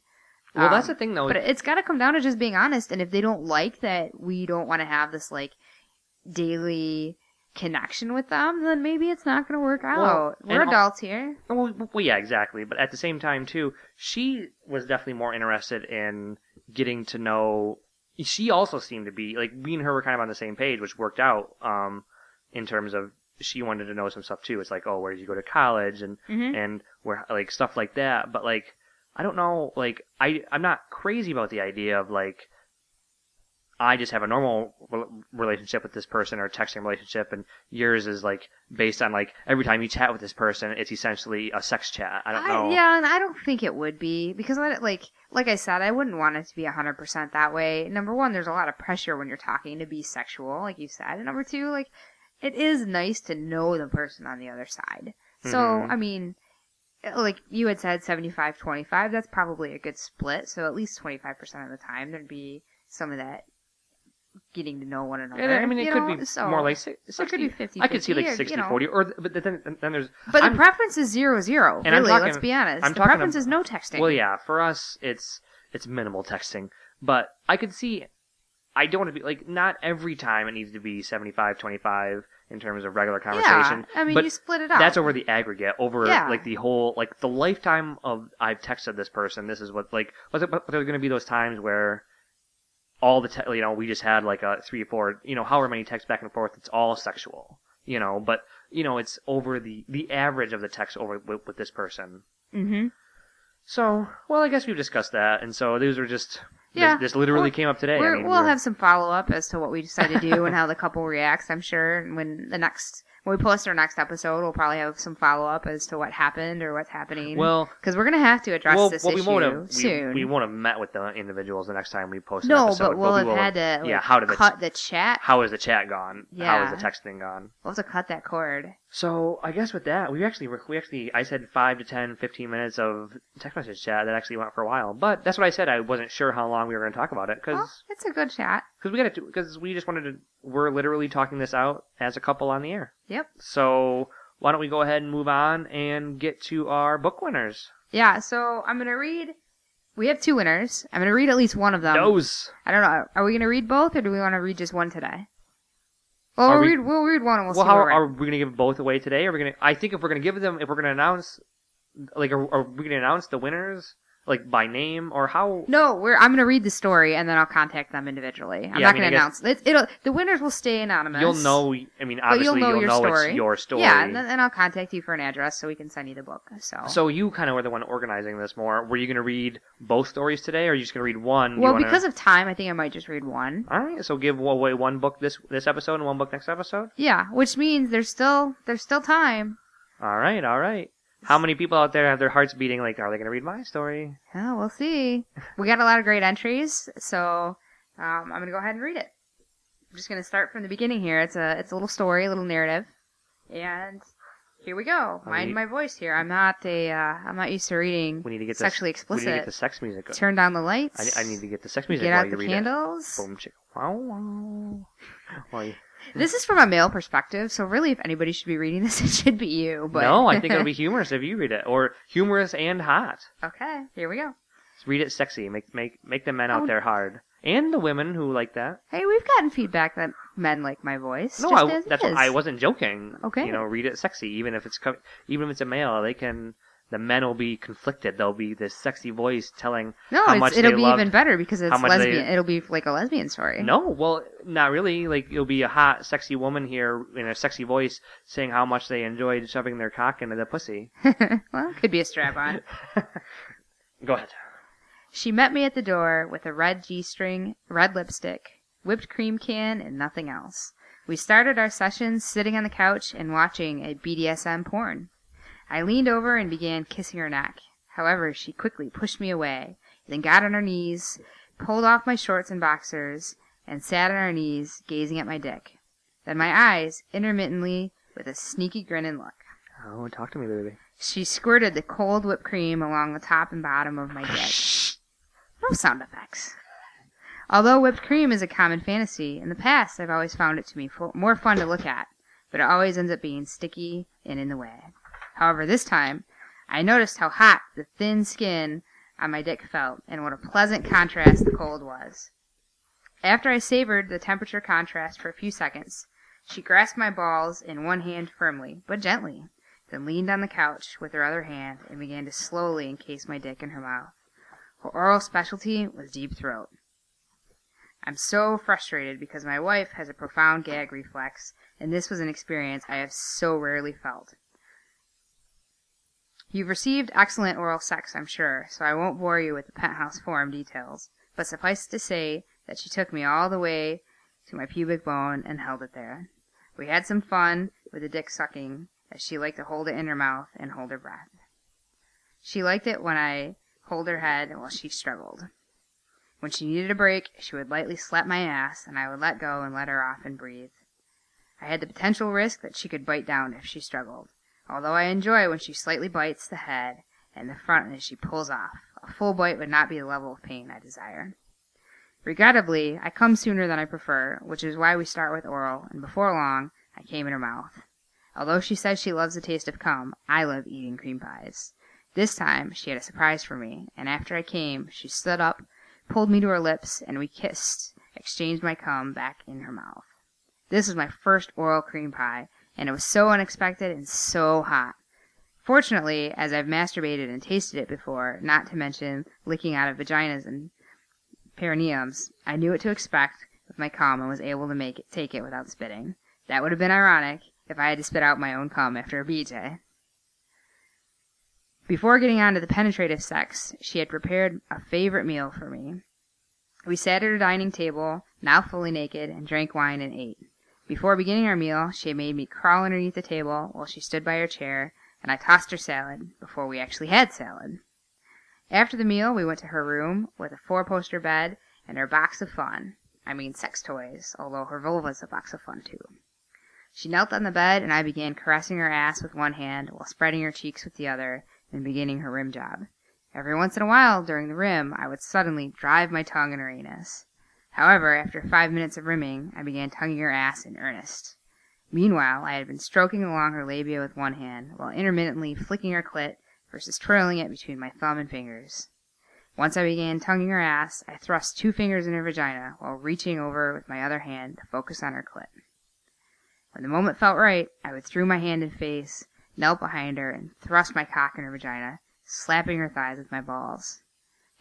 [SPEAKER 3] well. that's
[SPEAKER 4] Um,
[SPEAKER 3] the thing though.
[SPEAKER 4] But it's got to come down to just being honest. And if they don't like that we don't want to have this like daily connection with them, then maybe it's not going to work out.
[SPEAKER 3] Well,
[SPEAKER 4] We're adults here.
[SPEAKER 3] Well, well, yeah, exactly. But at the same time, too, she was definitely more interested in getting to know. She also seemed to be like me and her were kind of on the same page, which worked out. Um, in terms of she wanted to know some stuff too. It's like, oh, where did you go to college, and
[SPEAKER 4] Mhm.
[SPEAKER 3] and where like stuff like that. But like, I don't know. Like, I I'm not crazy about the idea of like. I just have a normal relationship with this person or texting relationship, and yours is like based on like every time you chat with this person, it's essentially a sex chat. I don't know.
[SPEAKER 4] yeah, and I don't think it would be because, I, like, like I said, I wouldn't want it to be hundred percent that way. Number one, there's a lot of pressure when you're talking to be sexual, like you said. And number two, like, it is nice to know the person on the other side. So,
[SPEAKER 3] Mhm.
[SPEAKER 4] I mean, like you had said, 75-25, That's probably a good split. So at least twenty five percent of the time, there'd be some of that getting to know one another.
[SPEAKER 3] Yeah, I mean, it
[SPEAKER 4] you
[SPEAKER 3] could
[SPEAKER 4] know?
[SPEAKER 3] be
[SPEAKER 4] So-
[SPEAKER 3] more like si-
[SPEAKER 4] so
[SPEAKER 3] 60.
[SPEAKER 4] it could be 50
[SPEAKER 3] I could see like
[SPEAKER 4] 50 or,
[SPEAKER 3] 60
[SPEAKER 4] you know.
[SPEAKER 3] 40 or but then then there's
[SPEAKER 4] But
[SPEAKER 3] I'm-
[SPEAKER 4] the preference is zero zero.
[SPEAKER 3] And
[SPEAKER 4] really,
[SPEAKER 3] talking-
[SPEAKER 4] let's be honest.
[SPEAKER 3] I'm
[SPEAKER 4] the
[SPEAKER 3] talking
[SPEAKER 4] preference
[SPEAKER 3] ab-
[SPEAKER 4] is no texting.
[SPEAKER 3] Well, yeah, for us it's it's minimal texting, but I could see I don't want to be like not every time it needs to be 75 25 in terms of regular conversation.
[SPEAKER 4] Yeah, I mean,
[SPEAKER 3] but
[SPEAKER 4] you split it up.
[SPEAKER 3] That's over the aggregate, over
[SPEAKER 4] Yeah.
[SPEAKER 3] like the whole like the lifetime of I've texted this person. This is what like but there's going to be those times where all the te- you know we just had like a three or four you know however many texts back and forth. It's all sexual, you know. But you know it's over the the average of the text over with, with this person.
[SPEAKER 4] Mm-hmm.
[SPEAKER 3] So well, I guess we've discussed that, and so these were just
[SPEAKER 4] Yeah.
[SPEAKER 3] This, this literally
[SPEAKER 4] We're-
[SPEAKER 3] came up today. I mean,
[SPEAKER 4] we'll
[SPEAKER 3] we're-
[SPEAKER 4] have some follow up as to what we decide to do and how the couple reacts. I'm sure when the next when we post our next episode, we'll probably have some follow up as to what happened or what's happening.
[SPEAKER 3] well.
[SPEAKER 4] because we're gonna have to address
[SPEAKER 3] Well,
[SPEAKER 4] this
[SPEAKER 3] well, we
[SPEAKER 4] issue
[SPEAKER 3] won't have
[SPEAKER 4] soon.
[SPEAKER 3] we won't have met with the individuals the next time we post an
[SPEAKER 4] no,
[SPEAKER 3] episode,
[SPEAKER 4] but we'll
[SPEAKER 3] we
[SPEAKER 4] have had to like,
[SPEAKER 3] yeah, how did the
[SPEAKER 4] cut the chat.
[SPEAKER 3] How is the chat gone? How
[SPEAKER 4] Yeah.
[SPEAKER 3] has the texting gone?
[SPEAKER 4] We'll have to cut that cord.
[SPEAKER 3] So I guess with that, we actually we actually I said five to 10, 15 minutes of text message chat that actually went for a while. But that's what I said. I wasn't sure how long we were going to talk about it
[SPEAKER 4] Well,
[SPEAKER 3] because
[SPEAKER 4] it's a good chat.
[SPEAKER 3] Because we got to because we just wanted to. We're literally talking this out as a couple on the air.
[SPEAKER 4] Yep.
[SPEAKER 3] So why don't we go ahead and move on and get to our book winners?
[SPEAKER 4] Yeah. So I'm gonna read. We have two winners. I'm gonna read at least one of them.
[SPEAKER 3] Those.
[SPEAKER 4] I don't know. Are we gonna read both, or do we want to read just one today? Well,
[SPEAKER 3] Are
[SPEAKER 4] we'll
[SPEAKER 3] we-
[SPEAKER 4] read. We'll read one, and we'll,
[SPEAKER 3] Well,
[SPEAKER 4] see
[SPEAKER 3] how
[SPEAKER 4] we're
[SPEAKER 3] are we going to give both away today? Are we going to? I think if we're going to give them, if we're going to announce, like, are, are we going to announce the winners like by name or how?
[SPEAKER 4] No, we're. I'm gonna read the story and then I'll contact them individually. I'm
[SPEAKER 3] Yeah, I
[SPEAKER 4] not
[SPEAKER 3] mean, I
[SPEAKER 4] gonna
[SPEAKER 3] guess-
[SPEAKER 4] announce it. It'll. The winners will stay anonymous.
[SPEAKER 3] You'll know. I mean, obviously
[SPEAKER 4] you'll know your story.
[SPEAKER 3] it's your story.
[SPEAKER 4] Yeah, and then and I'll contact you for an address so we can send you the book. So.
[SPEAKER 3] So you kind of were the one organizing this more. Were you going to read both stories today, or are you just going to read one? Do you
[SPEAKER 4] well,
[SPEAKER 3] wanna-
[SPEAKER 4] because of time, I think I might just read one.
[SPEAKER 3] all right, so give away one book this this episode and one book next episode.
[SPEAKER 4] Yeah, which means there's still there's still time.
[SPEAKER 3] All right, all right. How many people out there have their hearts beating? Like, are they going to read my story?
[SPEAKER 4] Yeah, we'll see. We got a lot of great entries, so um, I'm gonna go ahead and read it. I'm just gonna start from the beginning here. It's a it's a little story, a little narrative, and here we go.
[SPEAKER 3] Oh,
[SPEAKER 4] Mind
[SPEAKER 3] we-
[SPEAKER 4] my voice here. I'm not a uh, I'm not used to reading
[SPEAKER 3] We need to get
[SPEAKER 4] sexually
[SPEAKER 3] this, We need to get the sex music.
[SPEAKER 4] Turn down the lights.
[SPEAKER 3] I, I need to get the sex music
[SPEAKER 4] get out
[SPEAKER 3] you
[SPEAKER 4] the
[SPEAKER 3] read
[SPEAKER 4] candles.
[SPEAKER 3] Boom, chick. Wow, wow. While you-
[SPEAKER 4] This is from a male perspective, so really, if anybody should be reading this, it should be you. But
[SPEAKER 3] No, I think it'll be humorous if you read it, or humorous and hot.
[SPEAKER 4] okay. Here we go.
[SPEAKER 3] Just read it sexy. Make make make the men out
[SPEAKER 4] Oh.
[SPEAKER 3] there hard, and the women who like that.
[SPEAKER 4] Hey, we've gotten feedback that men like my voice.
[SPEAKER 3] No, I, that's. I wasn't joking.
[SPEAKER 4] Okay.
[SPEAKER 3] You know, read it sexy, even if it's even if it's a male. They can. The men will be conflicted. There'll be this sexy voice telling
[SPEAKER 4] No,
[SPEAKER 3] how much
[SPEAKER 4] it'll
[SPEAKER 3] they
[SPEAKER 4] be
[SPEAKER 3] loved-
[SPEAKER 4] even better because it's
[SPEAKER 3] much they-
[SPEAKER 4] lesbian. It'll be like a lesbian story.
[SPEAKER 3] No, well, not really. Like it'll be a hot, sexy woman here in a sexy voice saying how much they enjoyed shoving their cock into the pussy.
[SPEAKER 4] well, could be a strap on.
[SPEAKER 3] Go ahead.
[SPEAKER 4] she met me at the door with a red G string, red lipstick, whipped cream can, and nothing else. We started our session sitting on the couch and watching a BDSM porn. I leaned over and began kissing her neck. However, she quickly pushed me away, then got on her knees, pulled off my shorts and boxers, and sat on her knees, gazing at my dick. Then my eyes, intermittently, with a sneaky grin and look.
[SPEAKER 3] Oh, talk to me, baby.
[SPEAKER 4] She squirted the cold whipped cream along the top and bottom of my dick. No sound effects. Although whipped cream is a common fantasy, in the past I've always found it to be more fun to look at, but it always ends up being sticky and in the way. However, this time, I noticed how hot the thin skin on my dick felt, and what a pleasant contrast the cold was. After I savored the temperature contrast for a few seconds, she grasped my balls in one hand firmly, but gently, then leaned on the couch with her other hand and began to slowly encase my dick in her mouth. Her oral specialty was deep throat. I'm so frustrated because my wife has a profound gag reflex, and this was an experience I have so rarely felt. You've received excellent oral sex, I'm sure, so I won't bore you with the penthouse forum details, but suffice it to say that she took me all the way to my pubic bone and held it there. We had some fun with the dick sucking, as she liked to hold it in her mouth and hold her breath. She liked it when I hold her head while she struggled. When she needed a break, she would lightly slap my ass, and I would let go and let her off and breathe. I had the potential risk that she could bite down if she struggled, although I enjoy when she slightly bites the head and the front as she pulls off. A full bite would not be the level of pain I desire. Regrettably, I come sooner than I prefer, which is why we start with oral, and before long, I came in her mouth. Although she says she loves the taste of cum, I love eating cream pies. This time, she had a surprise for me, and after I came, she stood up, pulled me to her lips, and we kissed, exchanged my cum back in her mouth. This was my first oral cream pie, and it was so unexpected and so hot. Fortunately, as I've masturbated and tasted it before, not to mention licking out of vaginas and perineums, I knew what to expect with my cum and was able to make it take it without spitting. That would have been ironic if I had to spit out my own cum after a BJ. Before getting on to the penetrative sex, she had prepared a favorite meal for me. We sat at her dining table, now fully naked, and drank wine and ate. Before beginning our meal, she made me crawl underneath the table while she stood by her chair, and I tossed her salad before we actually had salad. After the meal, we went to her room with a four poster bed and her box of fun. I mean sex toys, although her vulva's a box of fun too. She knelt on the bed and I began caressing her ass with one hand while spreading her cheeks with the other and beginning her rim job. Every once in a while, during the rim, I would suddenly drive my tongue in her anus. However, after five minutes of rimming, I began tonguing her ass in earnest. Meanwhile, I had been stroking along her labia with one hand, while intermittently flicking her clit versus twirling it between my thumb and fingers. Once I began tonguing her ass, I thrust two fingers in her vagina while reaching over with my other hand to focus on her clit. When the moment felt right, I withdrew my hand and face, knelt behind her, and thrust my cock in her vagina, slapping her thighs with my balls.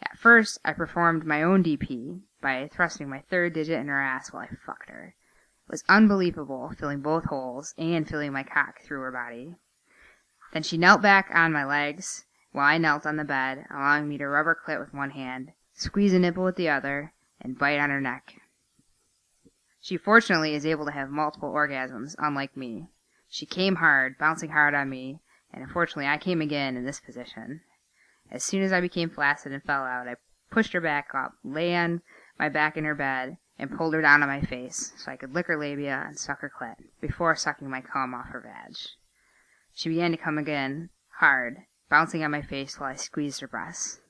[SPEAKER 4] At first, I performed my own DP by thrusting my third digit in her ass while I fucked her. It was unbelievable, filling both holes and filling my cock through her body. Then she knelt back on my legs, while I knelt on the bed, allowing me to rub her clit with one hand, squeeze a nipple with the other, and bite on her neck. She fortunately is able to have multiple orgasms, unlike me. She came hard, bouncing hard on me, and unfortunately I came again in this position. As soon as I became flaccid and fell out, I pushed her back up, lay on my back in her bed, and pulled her down on my face so I could lick her labia and suck her clit before sucking my cum off her vag. She began to come again, hard, bouncing on my face while I squeezed her breasts.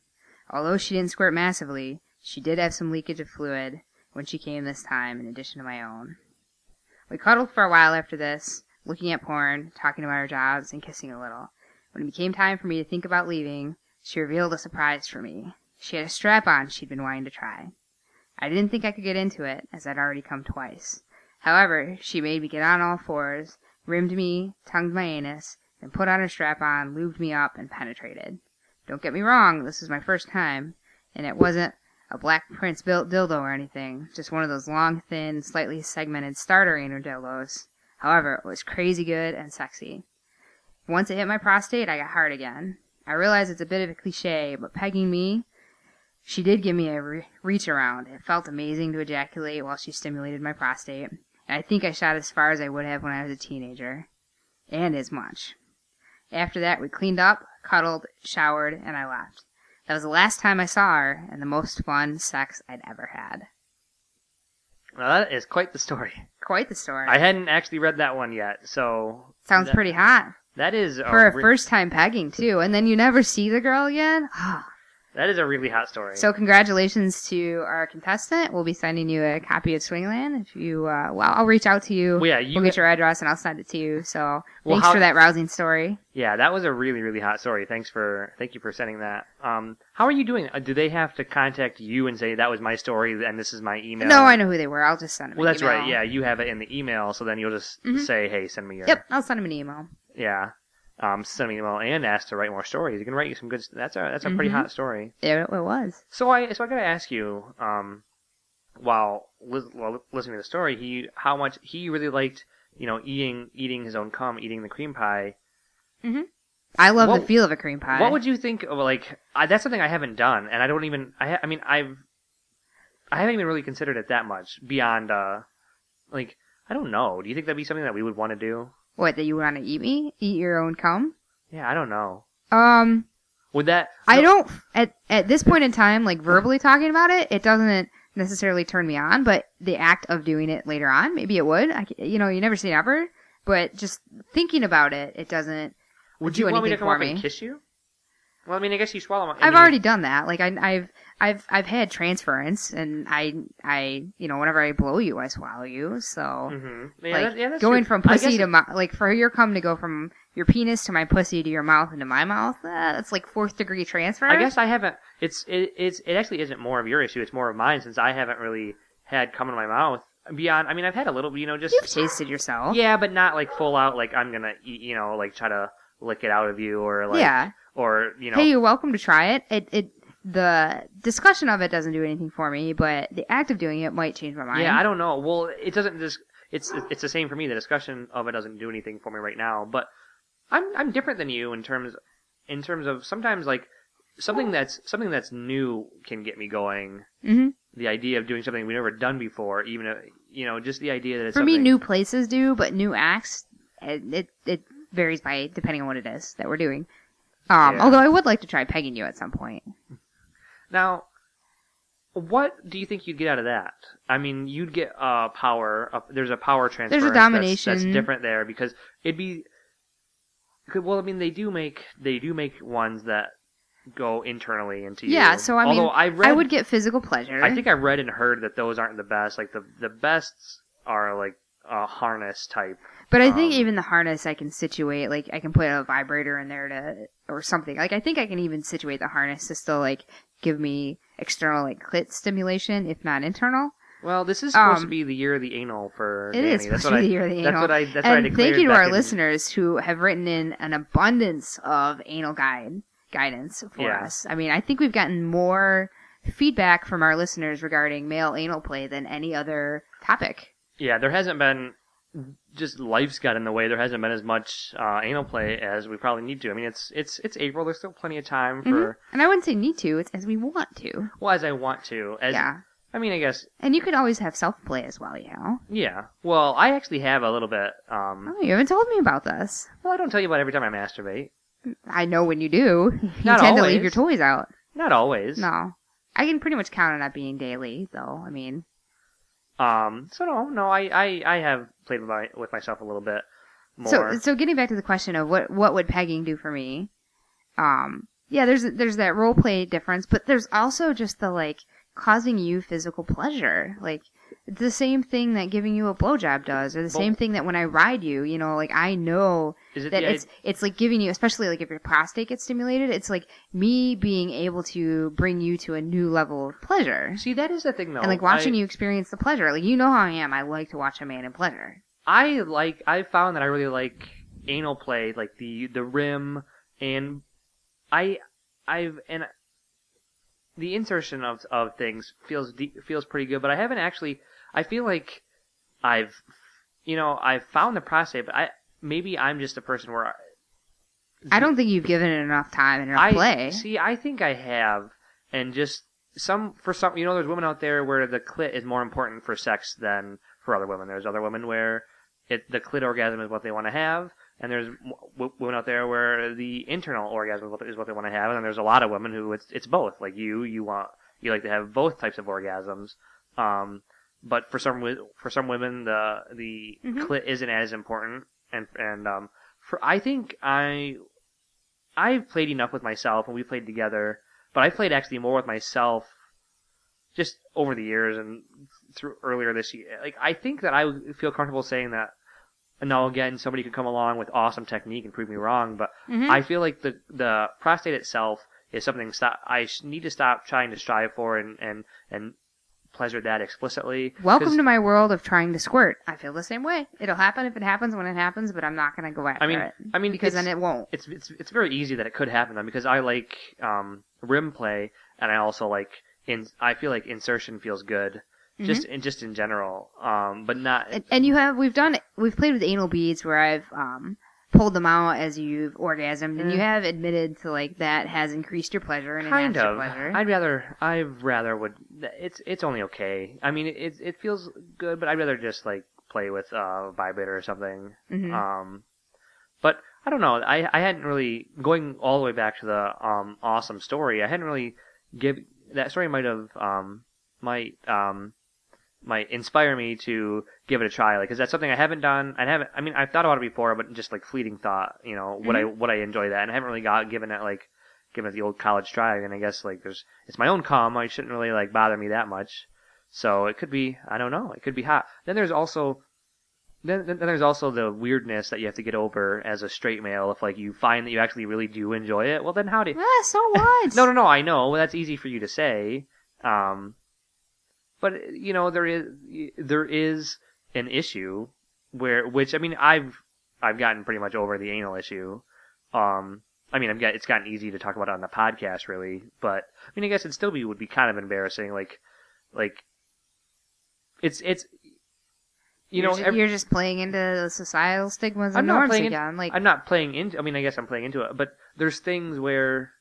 [SPEAKER 4] Although she didn't squirt massively, she did have some leakage of fluid when she came this time in addition to my own. We cuddled for a while after this, looking at porn, talking about our jobs, and kissing a little. When it became time for me to think about leaving, she revealed a surprise for me. She had a strap on she'd been wanting to try. I didn't think I could get into it, as I'd already come twice. However, she made me get on all fours, rimmed me, tongued my anus, then put on her strap on, lubed me up, and penetrated. Don't get me wrong, this was my first time, and it wasn't a Black Prince built dildo or anything, just one of those long, thin, slightly segmented starter anal dildos. However, it was crazy good and sexy. Once it hit my prostate, I got hard again. I realize it's a bit of a cliche, but pegging me, she did give me a re- reach around. It felt amazing to ejaculate while she stimulated my prostate, and I think I shot as far as I would have when I was a teenager. And as much. After that, we cleaned up, cuddled, showered, and I left. That was the last time I saw her, and the most fun sex I'd ever had.
[SPEAKER 3] Well, that is quite the story.
[SPEAKER 4] Quite the story.
[SPEAKER 3] I hadn't actually read that one yet, so
[SPEAKER 4] Sounds
[SPEAKER 3] that-
[SPEAKER 4] pretty hot.
[SPEAKER 3] that is
[SPEAKER 4] For a
[SPEAKER 3] re-
[SPEAKER 4] first time pegging, too. And then you never see the girl again? Ah.
[SPEAKER 3] That is a really hot story.
[SPEAKER 4] So congratulations to our contestant. We'll be sending you a copy of Swingland. If you, uh, well, I'll reach out to you.
[SPEAKER 3] Well, yeah, you-
[SPEAKER 4] We'll get your address and I'll send it to you. So
[SPEAKER 3] Well,
[SPEAKER 4] thanks
[SPEAKER 3] how-
[SPEAKER 4] for that rousing story.
[SPEAKER 3] yeah, that was a really really hot story. Thanks for thank you for sending that. Um, how are you doing? Uh, do they have to contact you and say that was my story and this is my email?
[SPEAKER 4] No, I know who they were. I'll just send them.
[SPEAKER 3] Well, that's right. Yeah, you have it in the email, so then you'll just
[SPEAKER 4] Mhm.
[SPEAKER 3] say, "Hey, send me your."
[SPEAKER 4] Yep, I'll send them an email.
[SPEAKER 3] Yeah. Um, send me an email and ask to write more stories. You can write you some good. That's a that's a pretty
[SPEAKER 4] Mhm.
[SPEAKER 3] hot story.
[SPEAKER 4] It, it was.
[SPEAKER 3] So I so I gotta ask you, um, while, lis- while listening to the story, he how much he really liked, you know, eating eating his own cum, eating the cream pie. Mm-hmm.
[SPEAKER 4] I love
[SPEAKER 3] What-
[SPEAKER 4] the feel of a cream pie.
[SPEAKER 3] What would you think of like? I, that's something I haven't done, and I don't even. I ha- I mean I've. I haven't even really considered it that much beyond. uh Like I don't know. Do you think that'd be something that we would want to do?
[SPEAKER 4] What, that you want to eat me? Eat your own cum?
[SPEAKER 3] Yeah, I don't know.
[SPEAKER 4] Um,
[SPEAKER 3] Would that?
[SPEAKER 4] I don't at at this point in time, like verbally talking about it, it doesn't necessarily turn me on. But the act of doing it later on, maybe it would. I, you know, you never say never. But just thinking about it, it doesn't.
[SPEAKER 3] Would
[SPEAKER 4] do
[SPEAKER 3] you want me to come up and kiss you? Well, I mean, I guess you swallow. I
[SPEAKER 4] I've
[SPEAKER 3] mean,
[SPEAKER 4] already done that. Like I, I've I've I've had transference, and I I you know whenever I blow you, I swallow you. So
[SPEAKER 3] Mhm. Yeah,
[SPEAKER 4] like
[SPEAKER 3] that- yeah,
[SPEAKER 4] going
[SPEAKER 3] true.
[SPEAKER 4] from pussy to
[SPEAKER 3] it-
[SPEAKER 4] mouth, like for your cum to go from your penis to my pussy to your mouth and to my mouth, uh, that's like fourth degree transfer.
[SPEAKER 3] I guess I haven't. It's it, it's it actually isn't more of your issue. It's more of mine since I haven't really had cum in my mouth beyond. I mean, I've had a little, you know, just
[SPEAKER 4] you've tasted yourself.
[SPEAKER 3] yeah, but not like full out. Like I'm gonna, eat, you know, like try to lick it out of you or like
[SPEAKER 4] Yeah.
[SPEAKER 3] Or you know.
[SPEAKER 4] Hey, you're welcome to try it. It it the discussion of it doesn't do anything for me, but the act of doing it might change my mind.
[SPEAKER 3] Yeah, I don't know. Well, it doesn't just. It's it's the same for me. The discussion of it doesn't do anything for me right now. But I'm I'm different than you in terms in terms of sometimes like something that's something that's new can get me going.
[SPEAKER 4] Mhm.
[SPEAKER 3] The idea of doing something we've never done before, even if, you know, just the idea that it's
[SPEAKER 4] For me, new places do, but new acts, it it, it varies by depending on what it is that we're doing. Um,
[SPEAKER 3] Yeah.
[SPEAKER 4] although I would like to try pegging you at some point.
[SPEAKER 3] Now, what do you think you'd get out of that? I mean, you'd get uh, power. Uh, there's a power transfer.
[SPEAKER 4] There's a domination.
[SPEAKER 3] That's, different there because it'd be. Well, I mean, they do make they do make ones that go internally into you.
[SPEAKER 4] Yeah, so I mean,
[SPEAKER 3] I, read,
[SPEAKER 4] I would get physical pleasure.
[SPEAKER 3] I think I read and heard that those aren't the best. Like the the bests are like a harness type.
[SPEAKER 4] But I think
[SPEAKER 3] Um,
[SPEAKER 4] even the harness I can situate, like I can put a vibrator in there to, or something. Like I think I can even situate the harness to still like give me external like clit stimulation, if not internal.
[SPEAKER 3] Well, this is supposed to
[SPEAKER 4] Um,
[SPEAKER 3] be the year of the anal for
[SPEAKER 4] It
[SPEAKER 3] Danny.
[SPEAKER 4] is
[SPEAKER 3] that's
[SPEAKER 4] supposed to be
[SPEAKER 3] I,
[SPEAKER 4] the year of the
[SPEAKER 3] That's
[SPEAKER 4] anal.
[SPEAKER 3] what I. That's what I
[SPEAKER 4] and thank you to our
[SPEAKER 3] in-
[SPEAKER 4] listeners who have written in an abundance of anal guide guidance for
[SPEAKER 3] Yeah.
[SPEAKER 4] us. I mean, I think we've gotten more feedback from our listeners regarding male anal play than any other topic.
[SPEAKER 3] Yeah, there hasn't been just life's got in the way. There hasn't been as much uh, anal play as we probably need to. I mean, it's it's it's April. There's still plenty of time for
[SPEAKER 4] Mhm. And I wouldn't say need to; it's as we want to.
[SPEAKER 3] well as I want to. As
[SPEAKER 4] yeah,
[SPEAKER 3] I mean, I guess
[SPEAKER 4] and you could always have self play as well. You know.
[SPEAKER 3] yeah. Well, I actually have a little bit. Um,
[SPEAKER 4] Oh, you haven't told me about this.
[SPEAKER 3] well, I don't tell you about every time I masturbate.
[SPEAKER 4] I know when you do. You
[SPEAKER 3] Not
[SPEAKER 4] tend to leave your toys out.
[SPEAKER 3] Not always.
[SPEAKER 4] No. I can pretty much count on that being daily, though. I mean,
[SPEAKER 3] Um. So no, no. I I, I have played with my with myself a little bit more.
[SPEAKER 4] so so getting back to the question of what what would pegging do for me? Um, yeah, there's there's that role play difference, but there's also just the like causing you physical pleasure, like it's the same thing that giving you a blowjob does, or the same thing that when I ride you, you know, like I know
[SPEAKER 3] Is it
[SPEAKER 4] that
[SPEAKER 3] the
[SPEAKER 4] it's it's like giving you, especially like if your prostate gets stimulated, it's like me being able to bring you to a new level of pleasure.
[SPEAKER 3] See, that is the thing though.
[SPEAKER 4] and like watching
[SPEAKER 3] I,
[SPEAKER 4] you experience the pleasure. Like you know how I am. I like to watch a man in pleasure.
[SPEAKER 3] I like. I found that I really like anal play, like the the rim, and I I've and the insertion of of things feels de- feels pretty good, but I haven't actually. I feel like I've you know I've found the prostate, but I maybe I'm just a person where I,
[SPEAKER 4] I don't think you've given it enough time and enough
[SPEAKER 3] I
[SPEAKER 4] play.
[SPEAKER 3] see. I think I have, and just some for some. You know, there's women out there where the clit is more important for sex than for other women. There's other women where it the clit orgasm is what they want to have, and there's women out there where the internal orgasm is what, is what they want to have, and then there's a lot of women who it's it's both. Like you, you want you like to have both types of orgasms. Um, but for some for some women, the the
[SPEAKER 4] Mhm.
[SPEAKER 3] clit isn't as important, and and um, for I think I I've played enough with myself, and we played together. But I played actually more with myself, just over the years and through earlier this year. Like I think that I feel comfortable saying that. And now again, somebody could come along with awesome technique and prove me wrong, but
[SPEAKER 4] Mhm.
[SPEAKER 3] I feel like the the prostate itself is something stop, I need to stop trying to strive for and and and pleasure that explicitly.
[SPEAKER 4] Welcome to my world of trying to squirt. I feel the same way. It'll happen if it happens when it happens, but I'm not gonna go after
[SPEAKER 3] I mean,
[SPEAKER 4] it
[SPEAKER 3] I mean,
[SPEAKER 4] because then it won't.
[SPEAKER 3] it's it's it's very easy that it could happen though because I like um rim play and I also like in I feel like insertion feels good just in just in general um but not
[SPEAKER 4] Mm-hmm. And, and you have we've done we've played with anal beads where I've um pulled them out as you've orgasmed, and you
[SPEAKER 3] Mm.
[SPEAKER 4] have admitted to like that has increased your pleasure and
[SPEAKER 3] kind
[SPEAKER 4] enhanced your pleasure.
[SPEAKER 3] I'd rather I rather would it's it's only okay I mean it it feels good but I'd rather just like play with uh vibrator or something
[SPEAKER 4] Mhm.
[SPEAKER 3] um but I don't know I I hadn't really going all the way back to the um awesome story I hadn't really give that story might have um might um might inspire me to give it a try. Like because that's something I haven't done. I haven't I mean I've thought about it before but just like fleeting thought you know would I would I enjoy that? And I haven't really got given it like given it the old college try and I guess like there's it's my own cum I shouldn't really like bother me that much. So it could be I don't know. It could be hot. Then there's also then, then then there's also the weirdness that you have to get over as a straight male. If like you find that you actually really do enjoy it well then how do You...
[SPEAKER 4] Ah, so what?
[SPEAKER 3] no, no, no. I know. That's easy for you to say, um, but you know there is there is an issue where which I mean I've I've gotten pretty much over the anal issue, um, I mean, I've got, it's gotten easy to talk about it on the podcast, really. But I mean, I guess it still be would be kind of embarrassing. Like, like it's it's you
[SPEAKER 4] you're
[SPEAKER 3] know
[SPEAKER 4] ju-
[SPEAKER 3] every-
[SPEAKER 4] you're just playing into the societal stigmas
[SPEAKER 3] I'm
[SPEAKER 4] and
[SPEAKER 3] not
[SPEAKER 4] norms
[SPEAKER 3] playing in-
[SPEAKER 4] again. like
[SPEAKER 3] I'm not playing into. I mean, I guess I'm playing into it, but there's things where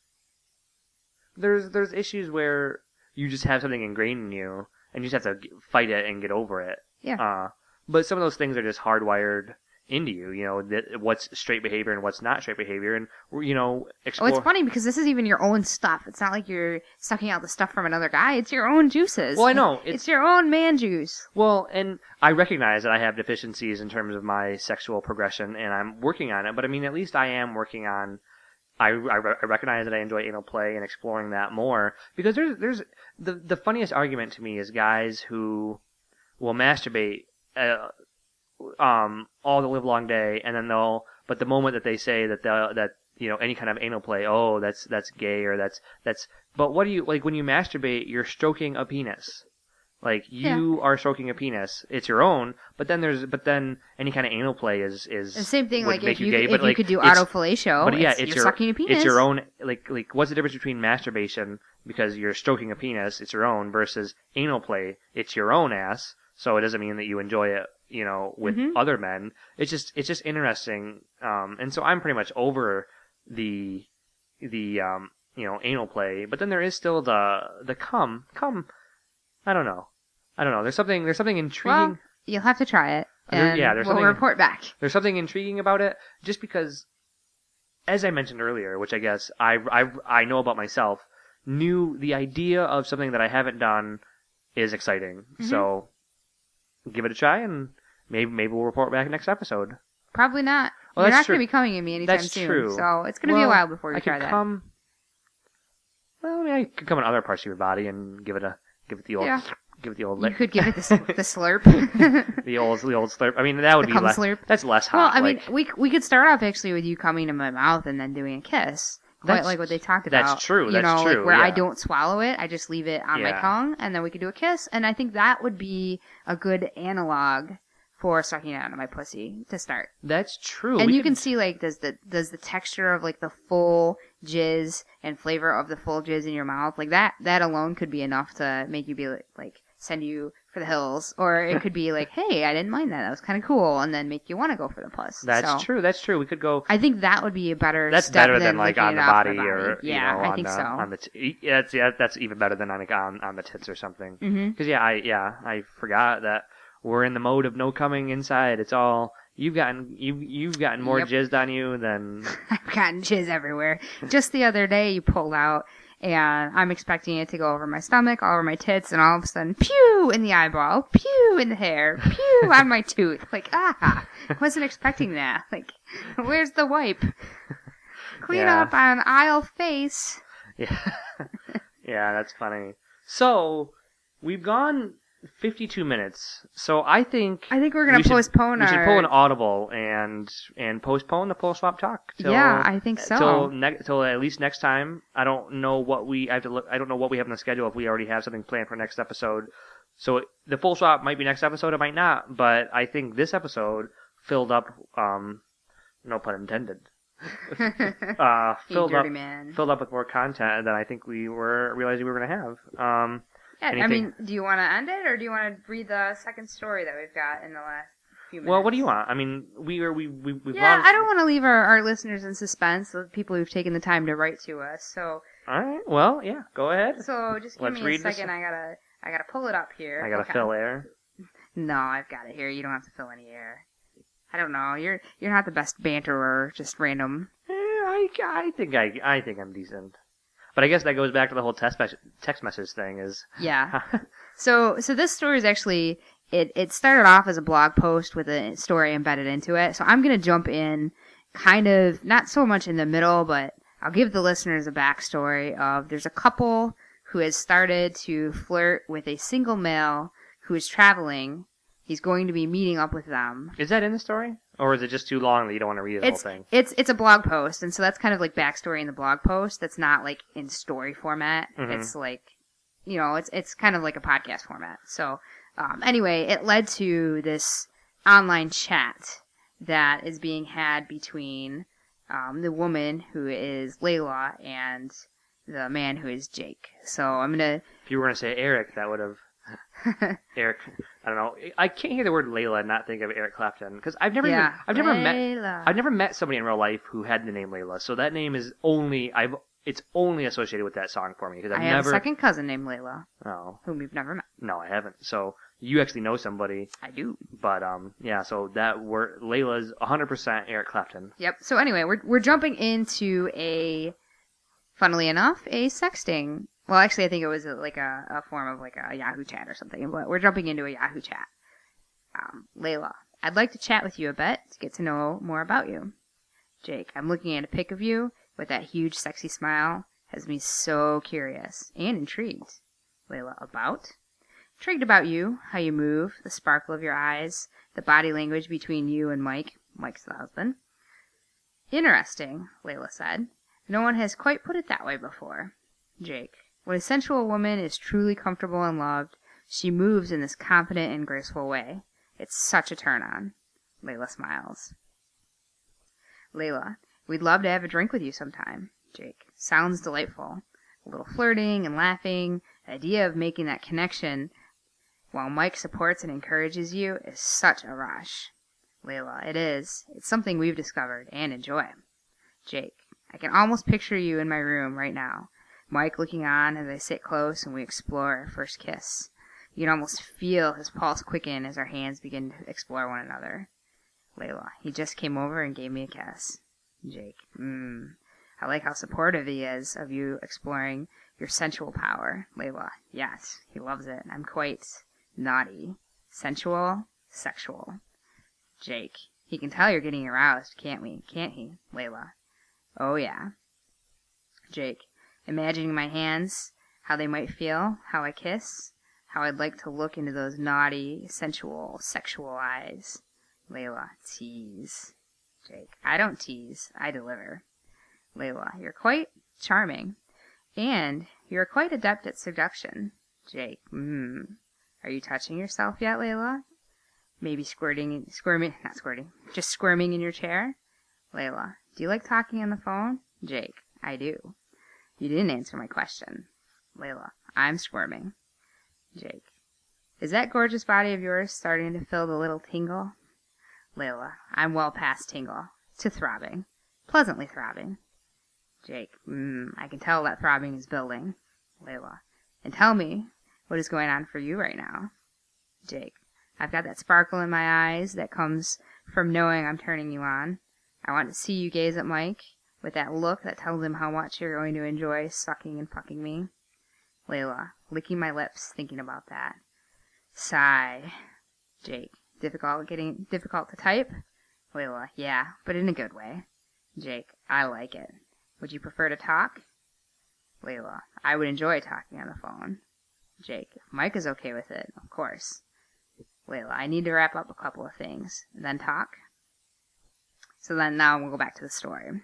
[SPEAKER 3] there's there's issues where you just have something ingrained in you, and you just have to fight it and get over it.
[SPEAKER 4] Yeah.
[SPEAKER 3] Uh, but some of those things are just hardwired into you. You know, that what's straight behavior and what's not straight behavior, and you know,
[SPEAKER 4] Oh, it's funny because this is even your own stuff. It's not like you're sucking out the stuff from another guy. It's your own juices.
[SPEAKER 3] Well, I know,
[SPEAKER 4] It's,
[SPEAKER 3] it's-
[SPEAKER 4] your own man juice.
[SPEAKER 3] Well, and I recognize that I have deficiencies in terms of my sexual progression, and I'm working on it. But I mean, at least I am working on. I, I, I recognize that I enjoy anal play and exploring that more because there's there's the the funniest argument to me is guys who will masturbate uh, um all the live long day and then they'll but the moment that they say that the that you know any kind of anal play oh that's that's gay or that's that's but what do you like when you masturbate you're stroking a penis like you are stroking a penis it's your own but then there's but then any kind of anal play is is
[SPEAKER 4] The same thing, like
[SPEAKER 3] make
[SPEAKER 4] if you,
[SPEAKER 3] gay,
[SPEAKER 4] if you
[SPEAKER 3] like
[SPEAKER 4] could do autofellatio,
[SPEAKER 3] but yeah,
[SPEAKER 4] it's,
[SPEAKER 3] it's
[SPEAKER 4] you're
[SPEAKER 3] your
[SPEAKER 4] sucking a penis.
[SPEAKER 3] it's your own like like what's the difference between masturbation because you're stroking a penis, it's your own versus anal play, it's your own ass. So it doesn't mean that you enjoy it, you know, with
[SPEAKER 4] Mhm.
[SPEAKER 3] other men. It's just it's just interesting. Um, and so I'm pretty much over the the um you know anal play, but then there is still the the cum cum. I don't know. I don't know. There's something there's something intriguing.
[SPEAKER 4] Well, you'll have to try it,
[SPEAKER 3] There-
[SPEAKER 4] and
[SPEAKER 3] yeah, there's
[SPEAKER 4] we'll
[SPEAKER 3] something-
[SPEAKER 4] report back.
[SPEAKER 3] there's something intriguing about it just because as i mentioned earlier which i guess i i, I know about myself knew the idea of something that i haven't done is exciting
[SPEAKER 4] Mm-hmm.
[SPEAKER 3] so give it a try and maybe maybe we'll report back next episode
[SPEAKER 4] Probably not.
[SPEAKER 3] Well,
[SPEAKER 4] You're
[SPEAKER 3] that's
[SPEAKER 4] not
[SPEAKER 3] true.
[SPEAKER 4] going to be coming at me anytime
[SPEAKER 3] That's
[SPEAKER 4] soon,
[SPEAKER 3] true.
[SPEAKER 4] so it's going to be a
[SPEAKER 3] Well,
[SPEAKER 4] while before you
[SPEAKER 3] I
[SPEAKER 4] try
[SPEAKER 3] could
[SPEAKER 4] that.
[SPEAKER 3] come well I, mean, I could come in other parts of your body and give it a give it the old
[SPEAKER 4] Yeah.
[SPEAKER 3] give it the old
[SPEAKER 4] You
[SPEAKER 3] lick.
[SPEAKER 4] could give it the, the slurp.
[SPEAKER 3] the old the old slurp i mean that would
[SPEAKER 4] The
[SPEAKER 3] be less
[SPEAKER 4] slurp.
[SPEAKER 3] that's less hot.
[SPEAKER 4] well, I mean, we we could start off actually with you coming to my mouth and then doing a kiss. Quite
[SPEAKER 3] That's-
[SPEAKER 4] like what they talked about.
[SPEAKER 3] that's true,
[SPEAKER 4] You
[SPEAKER 3] that's
[SPEAKER 4] know,
[SPEAKER 3] true,
[SPEAKER 4] like where I don't swallow it, I just leave it on my tongue, and then we could do a kiss. And I think that would be a good analog for sucking it out of my pussy to start.
[SPEAKER 3] that's true
[SPEAKER 4] and
[SPEAKER 3] We
[SPEAKER 4] you
[SPEAKER 3] could-
[SPEAKER 4] can see like does the does the texture of like the full jizz and flavor of the full jizz in your mouth like that that alone could be enough to make you be like, like send you for the hills or it could be like hey I didn't mind that that was kind of cool and then make you want to go for the plus.
[SPEAKER 3] that's
[SPEAKER 4] So,
[SPEAKER 3] true that's true we could go
[SPEAKER 4] I think that would be a better.
[SPEAKER 3] That's
[SPEAKER 4] step
[SPEAKER 3] better than, like
[SPEAKER 4] licking
[SPEAKER 3] on the
[SPEAKER 4] off
[SPEAKER 3] body, or
[SPEAKER 4] yeah,
[SPEAKER 3] you know,
[SPEAKER 4] I
[SPEAKER 3] on
[SPEAKER 4] think
[SPEAKER 3] the,
[SPEAKER 4] so.
[SPEAKER 3] on the t- yeah, that's yeah, that's even better than on the on, on the tits or something.
[SPEAKER 4] Mm-hmm.
[SPEAKER 3] Because yeah, I yeah I forgot that we're in the mode of no coming inside. It's all you've gotten you you've gotten more
[SPEAKER 4] Yep.
[SPEAKER 3] jizzed on you than
[SPEAKER 4] I've gotten jizz everywhere. Just the other day, you pulled out, and I'm expecting it to go over my stomach, all over my tits, and all of a sudden, pew in the eyeball, pew in the hair, pew on my tooth. Like, ah, wasn't expecting that. Like, where's the wipe? Clean
[SPEAKER 3] Yeah.
[SPEAKER 4] up on aisle face.
[SPEAKER 3] yeah yeah that's funny. So we've gone 52 minutes. So I think
[SPEAKER 4] I think we're gonna
[SPEAKER 3] we should-
[SPEAKER 4] postpone
[SPEAKER 3] We should
[SPEAKER 4] our-
[SPEAKER 3] pull an audible and and postpone the full swap talk. Till,
[SPEAKER 4] Yeah, I think so.
[SPEAKER 3] Till ne- till at least next time. I don't know what we I have to look. I don't know what we have in the schedule if we already have something planned for next episode. So the full swap might be next episode. It might not. But I think this episode filled up. Um, no pun intended. uh,
[SPEAKER 4] You
[SPEAKER 3] filled
[SPEAKER 4] dirty
[SPEAKER 3] up
[SPEAKER 4] man.
[SPEAKER 3] filled up with more content than I think we were realizing we were going to have. Um,
[SPEAKER 4] Yeah, I mean, do you want to end it, or do you want to read the second story that we've got in the last few minutes?
[SPEAKER 3] well, what do you want? I mean, we are we we we've
[SPEAKER 4] Yeah, I don't want to leave our, our listeners in suspense, the people who've taken the time to write to us. So,
[SPEAKER 3] All right. Well, yeah. Go ahead.
[SPEAKER 4] so just give
[SPEAKER 3] Let's
[SPEAKER 4] me a second. I gotta, I gotta pull it up here.
[SPEAKER 3] I gotta
[SPEAKER 4] Okay.
[SPEAKER 3] fill air.
[SPEAKER 4] No, I've got it here. You don't have to fill any air. I don't know. You're you're not the best banterer, just random.
[SPEAKER 3] Eh, I, I think I I think I'm decent. But I guess that goes back to the whole text message, text message thing. Is
[SPEAKER 4] Yeah. So so this story is actually it it started off as a blog post with a story embedded into it. So I'm gonna jump in kind of not so much in the middle, but I'll give the listeners a backstory of there's a couple who has started to flirt with a single male who is traveling. He's going to be meeting up with them.
[SPEAKER 3] is that in the story, or is it just too long that you don't want to read the
[SPEAKER 4] It's
[SPEAKER 3] whole thing?
[SPEAKER 4] it's it's a blog post, and so that's kind of like backstory in the blog post. That's not like in story format.
[SPEAKER 3] Mhm.
[SPEAKER 4] It's like, you know, it's it's kind of like a podcast format. So um, anyway, it led to this online chat that is being had between um, the woman who is Layla and the man who is Jake. So I'm gonna.
[SPEAKER 3] If you were going to say Eric, that would have. Eric, I don't know. I can't hear the word Layla and not think of Eric Clapton because I've never,
[SPEAKER 4] yeah,
[SPEAKER 3] even, I've never met, I've never met somebody in real life who had the name Layla. So that name is only, I've, it's only associated with that song for me because I've
[SPEAKER 4] I have
[SPEAKER 3] never.
[SPEAKER 4] a second cousin named Layla,
[SPEAKER 3] Oh,
[SPEAKER 4] whom you've never met.
[SPEAKER 3] no, I haven't. So you actually know somebody,
[SPEAKER 4] I do.
[SPEAKER 3] but um, yeah. So that word Layla's 100% Eric Clapton.
[SPEAKER 4] Yep. So anyway, we're we're jumping into a, funnily enough, a sexting. Well, actually, I think it was a, like a, a form of like a Yahoo chat or something. But we're jumping into a Yahoo chat. Um, Layla, I'd like to chat with you a bit to get to know more about you. Jake, I'm looking at a pic of you with that huge, sexy smile. Has me so curious and intrigued. Layla, about? Intrigued about you, how you move, the sparkle of your eyes, the body language between you and Mike. Mike's the husband. Interesting, Layla said. No one has quite put it that way before. Jake, when a sensual woman is truly comfortable and loved, she moves in this confident and graceful way. It's such a turn on. Layla smiles. Layla, we'd love to have a drink with you sometime. Jake, sounds delightful. A little flirting and laughing, the idea of making that connection while Mike supports and encourages you is such a rush. Layla, it is. It's something we've discovered and enjoy. Jake, I can almost picture you in my room right now. Mike looking on as I sit close and we explore our first kiss. You can almost feel his pulse quicken as our hands begin to explore one another. Layla, he just came over and gave me a kiss. Jake, mmm. I like how supportive he is of you exploring your sensual power. Layla, yes, he loves it. I'm quite naughty. Sensual, sexual. Jake, he can tell you're getting aroused, can't we? Can't he? Layla, oh yeah. Jake, imagining my hands, how they might feel, how I kiss, how I'd like to look into those naughty, sensual, sexual eyes. Layla, tease. Jake, I don't tease, I deliver. Layla, you're quite charming. And you're quite adept at seduction. Jake, mmm. Are you touching yourself yet, Layla? Maybe squirting, squirming, not squirting, just squirming in your chair? Layla, do you like talking on the phone? Jake, I do. You didn't answer my question. Layla, I'm squirming. Jake, is that gorgeous body of yours starting to feel the little tingle? Layla, I'm well past tingle. To throbbing. Pleasantly throbbing. Jake, mmm, I can tell that throbbing is building. Layla, and tell me, what is going on for you right now? Jake, I've got that sparkle in my eyes that comes from knowing I'm turning you on. I want to see you gaze at Mike with that look that tells him how much you're going to enjoy sucking and fucking me. Layla, licking my lips, thinking about that. Sigh. Jake, difficult getting difficult to type? Layla, yeah, but in a good way. Jake, I like it. Would you prefer to talk? Layla, I would enjoy talking on the phone. Jake, if Mike is okay with it, of course. Layla, I need to wrap up a couple of things, then talk. So then now we'll go back to the story.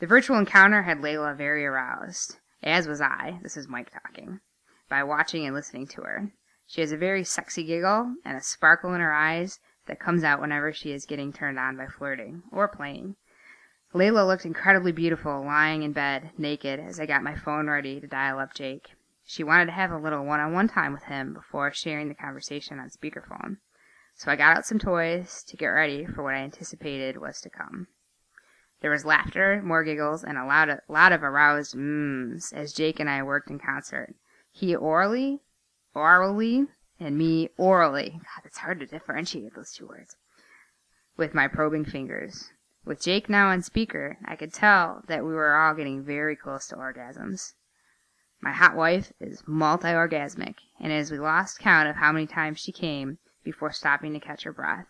[SPEAKER 4] The virtual encounter had Layla very aroused, as was I, this is Mike talking, by watching and listening to her. She has a very sexy giggle and a sparkle in her eyes that comes out whenever she is getting turned on by flirting or playing. Layla looked incredibly beautiful lying in bed, naked, as I got my phone ready to dial up Jake. She wanted to have a little one on one time with him before sharing the conversation on speakerphone. So I got out some toys to get ready for what I anticipated was to come. There was laughter, more giggles, and a lot of, lot of aroused mms as Jake and I worked in concert. He orally, orally, and me orally. God, it's hard to differentiate those two words. With my probing fingers. With Jake now on speaker, I could tell that we were all getting very close to orgasms. My hot wife is multi-orgasmic, and as we lost count of how many times she came before stopping to catch her breath.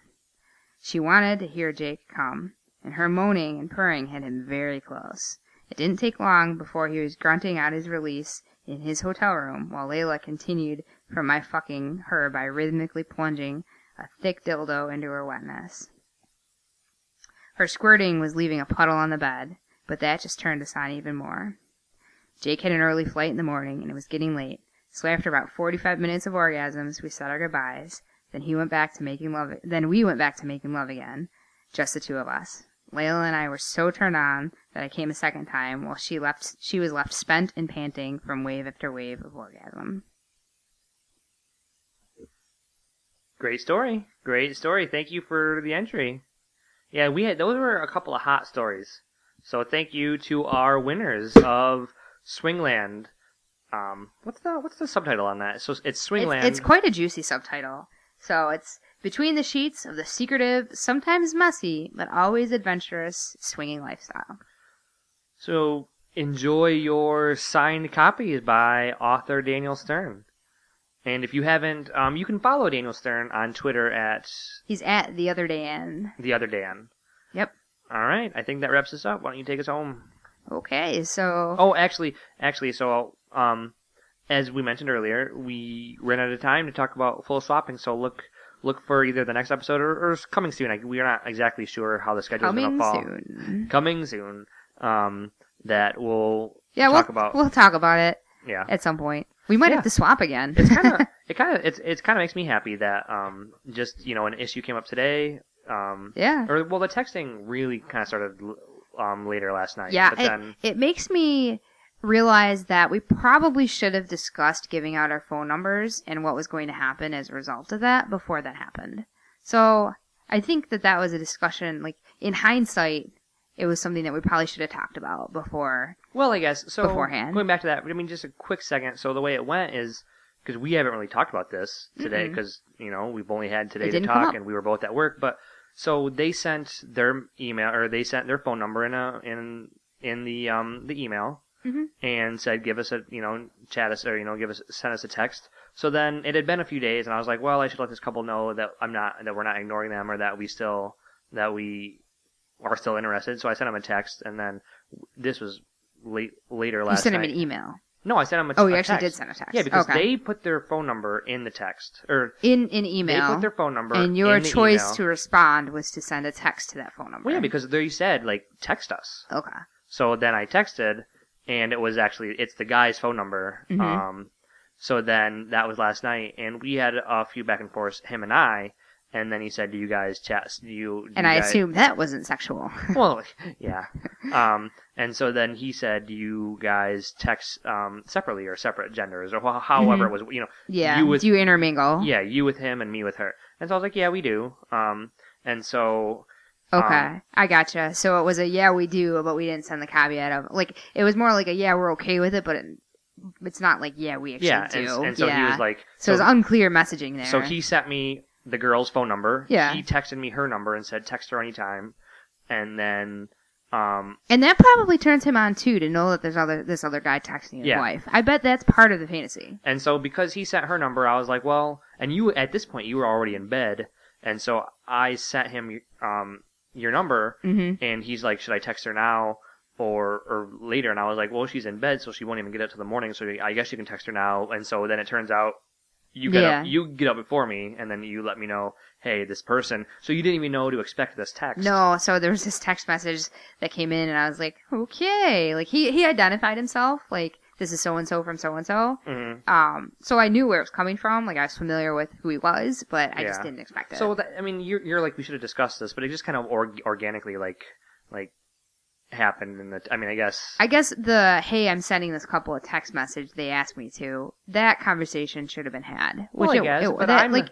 [SPEAKER 4] She wanted to hear Jake come, and her moaning and purring had him very close. It didn't take long before he was grunting out his release in his hotel room, while Layla continued from my fucking her by rhythmically plunging a thick dildo into her wetness. Her squirting was leaving a puddle on the bed, but that just turned us on even more. Jake had an early flight in the morning, and it was getting late, so after about forty-five minutes of orgasms, we said our goodbyes. Then he went back to making love. Then we went back to making love again, just the two of us. Layla and I were so turned on that I came a second time while she left she was left spent and panting from wave after wave of orgasm.
[SPEAKER 3] Great story. Great story. Thank you for the entry. Yeah, we had those were a couple of hot stories. So thank you to our winners of Swingland. Um, what's the what's the subtitle on that? So it's Swingland.
[SPEAKER 4] It's, it's quite a juicy subtitle. So it's between the sheets of the secretive, sometimes messy, but always adventurous swinging lifestyle.
[SPEAKER 3] So enjoy your signed copies by author Daniel Stern. And if you haven't, um, you can follow Daniel Stern on Twitter at
[SPEAKER 4] He's at the other Dan.
[SPEAKER 3] the other Dan.
[SPEAKER 4] Yep.
[SPEAKER 3] All right, I think that wraps us up. Why don't you take us home?
[SPEAKER 4] Okay, so
[SPEAKER 3] Oh, actually, actually, so um, as we mentioned earlier, we ran out of time to talk about full swapping. So look, look for either the next episode or, or coming soon. I, we are not exactly sure how the schedule is going to fall.
[SPEAKER 4] soon.
[SPEAKER 3] Coming soon. Um, that we'll
[SPEAKER 4] Yeah,
[SPEAKER 3] talk
[SPEAKER 4] we'll
[SPEAKER 3] about.
[SPEAKER 4] we'll talk about it
[SPEAKER 3] yeah,
[SPEAKER 4] at some point. We might
[SPEAKER 3] Yeah.
[SPEAKER 4] have to swap again.
[SPEAKER 3] it's kind of it kind of it's it's kind of makes me happy that um just you know an issue came up today. Um,
[SPEAKER 4] yeah.
[SPEAKER 3] or well, the texting really kind of started um later last night.
[SPEAKER 4] Yeah,
[SPEAKER 3] but
[SPEAKER 4] it,
[SPEAKER 3] then
[SPEAKER 4] it makes me realize that we probably should have discussed giving out our phone numbers and what was going to happen as a result of that before that happened. So I think that that was a discussion, like in hindsight, it was something that we probably should have talked about before.
[SPEAKER 3] Well, I guess so.
[SPEAKER 4] beforehand.
[SPEAKER 3] Going back to that, I mean, just a quick second. So the way it went is because we haven't really talked about this today because you know we've only had today to talk and we were both at work. But so they sent their email or they sent their phone number in a in in the um the email
[SPEAKER 4] Mhm.
[SPEAKER 3] and said give us a you know chat us or you know give us send us a text. So then it had been a few days and I was like, well, I should let this couple know that I'm not that we're not ignoring them or that we still that we are still interested. So I sent them a text and then this was late later last.
[SPEAKER 4] You sent him
[SPEAKER 3] night.
[SPEAKER 4] an email.
[SPEAKER 3] No, I sent them a
[SPEAKER 4] Oh, you actually
[SPEAKER 3] text.
[SPEAKER 4] did send a text.
[SPEAKER 3] Yeah, because
[SPEAKER 4] Okay.
[SPEAKER 3] they put their phone number in the text, or
[SPEAKER 4] In an
[SPEAKER 3] they
[SPEAKER 4] email.
[SPEAKER 3] put their phone number.
[SPEAKER 4] and your
[SPEAKER 3] in
[SPEAKER 4] choice
[SPEAKER 3] email.
[SPEAKER 4] to respond was to send a text to that phone number.
[SPEAKER 3] Well, yeah, because they said like text us.
[SPEAKER 4] Okay.
[SPEAKER 3] So then I texted, and it was actually it's the guy's phone number.
[SPEAKER 4] Mhm.
[SPEAKER 3] Um, so then that was last night, and we had a few back and forth, him and I. And then he said, "Do you guys chat? Do you?" do
[SPEAKER 4] And
[SPEAKER 3] you
[SPEAKER 4] I
[SPEAKER 3] guys-"
[SPEAKER 4] assumed that wasn't sexual.
[SPEAKER 3] Well, yeah. Um, and so then he said, "Do you guys text um, separately or separate genders or wh- however it was? You know,
[SPEAKER 4] yeah.
[SPEAKER 3] You with
[SPEAKER 4] Do you intermingle?
[SPEAKER 3] yeah, you with him and me with her." And so I was like, "Yeah, we do." Um, and so
[SPEAKER 4] Okay,
[SPEAKER 3] Um,
[SPEAKER 4] I gotcha. So it was a yeah, we do, but we didn't send the caveat of like it was more like a yeah, we're okay with it, but it, it's not like yeah, we actually
[SPEAKER 3] yeah,
[SPEAKER 4] do.
[SPEAKER 3] and, and so
[SPEAKER 4] yeah.
[SPEAKER 3] he was like,
[SPEAKER 4] so, it was unclear messaging there.
[SPEAKER 3] So he sent me the girl's phone number.
[SPEAKER 4] Yeah.
[SPEAKER 3] He texted me her number and said text her anytime. And then, um,
[SPEAKER 4] and that probably turns him on too to know that there's other this other guy texting his
[SPEAKER 3] Yeah.
[SPEAKER 4] wife. I bet that's part of the fantasy.
[SPEAKER 3] and so because he sent her number, I was like, well, and you at this point you were already in bed, and so I sent him um your number,
[SPEAKER 4] Mm-hmm.
[SPEAKER 3] and he's like, should I text her now? Or, or later, and I was like, well, she's in bed, so she won't even get up till the morning. So I guess you can text her now. And so then it turns out you get
[SPEAKER 4] Yeah.
[SPEAKER 3] up, you get up before me, and then you let me know, hey, this person. So you didn't even know to expect this text.
[SPEAKER 4] No, so there was this text message that came in, and I was like, okay, like he he identified himself, like this is so and so from so and so. Um, so I knew where it was coming from. Like I was familiar with who he was, but I just
[SPEAKER 3] Yeah.
[SPEAKER 4] didn't expect it.
[SPEAKER 3] So that, I mean, you're you're like we should have discussed this, but it just kind of org- organically like like happened in the. I mean, I guess.
[SPEAKER 4] I guess the hey, I'm sending this couple a text message they asked me to. That conversation should have been had. Which
[SPEAKER 3] Well, I
[SPEAKER 4] it,
[SPEAKER 3] guess,
[SPEAKER 4] it-
[SPEAKER 3] but
[SPEAKER 4] that,
[SPEAKER 3] I'm-
[SPEAKER 4] like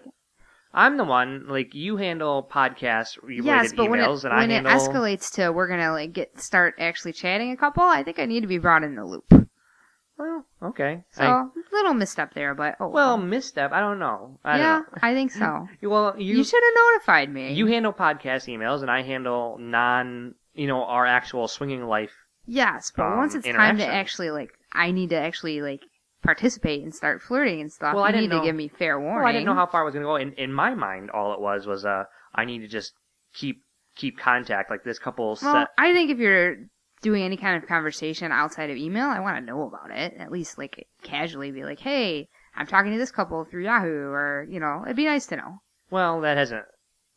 [SPEAKER 3] I'm the one like you handle podcasts related
[SPEAKER 4] yes, but when it
[SPEAKER 3] emails, and I
[SPEAKER 4] when it
[SPEAKER 3] handle.
[SPEAKER 4] escalates to we're gonna like get start actually chatting a couple, I think I need to be brought in the loop.
[SPEAKER 3] Well, okay.
[SPEAKER 4] So
[SPEAKER 3] I-
[SPEAKER 4] little misstep there, but oh
[SPEAKER 3] well, well. misstep. I don't know. I
[SPEAKER 4] yeah,
[SPEAKER 3] don't know.
[SPEAKER 4] I think so.
[SPEAKER 3] Well,
[SPEAKER 4] You,
[SPEAKER 3] you
[SPEAKER 4] should have notified me.
[SPEAKER 3] you handle podcast emails, and I handle non. You know, our actual swinging life.
[SPEAKER 4] yes, but
[SPEAKER 3] um,
[SPEAKER 4] once it's time to actually like, I need to actually like participate and start flirting and stuff.
[SPEAKER 3] Well, I
[SPEAKER 4] you
[SPEAKER 3] didn't
[SPEAKER 4] need to give me fair warning.
[SPEAKER 3] Well, I didn't know how far I was going to go. In in my mind, all it was was uh, I need to just keep keep contact. Like this couple
[SPEAKER 4] Well,
[SPEAKER 3] set.
[SPEAKER 4] I think if you're doing any kind of conversation outside of email, I want to know about it. At least like casually be like, hey, I'm talking to this couple through Yahoo, or you know, it'd be nice to know.
[SPEAKER 3] Well, that hasn't.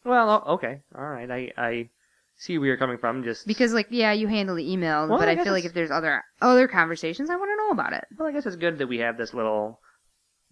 [SPEAKER 3] Well, okay, all right. I I see where you're coming from. Just
[SPEAKER 4] Because like, yeah, you handle the email,
[SPEAKER 3] Well,
[SPEAKER 4] but
[SPEAKER 3] I
[SPEAKER 4] I, feel like if there's other other conversations, I want to know about it.
[SPEAKER 3] well, I guess it's good that we have this little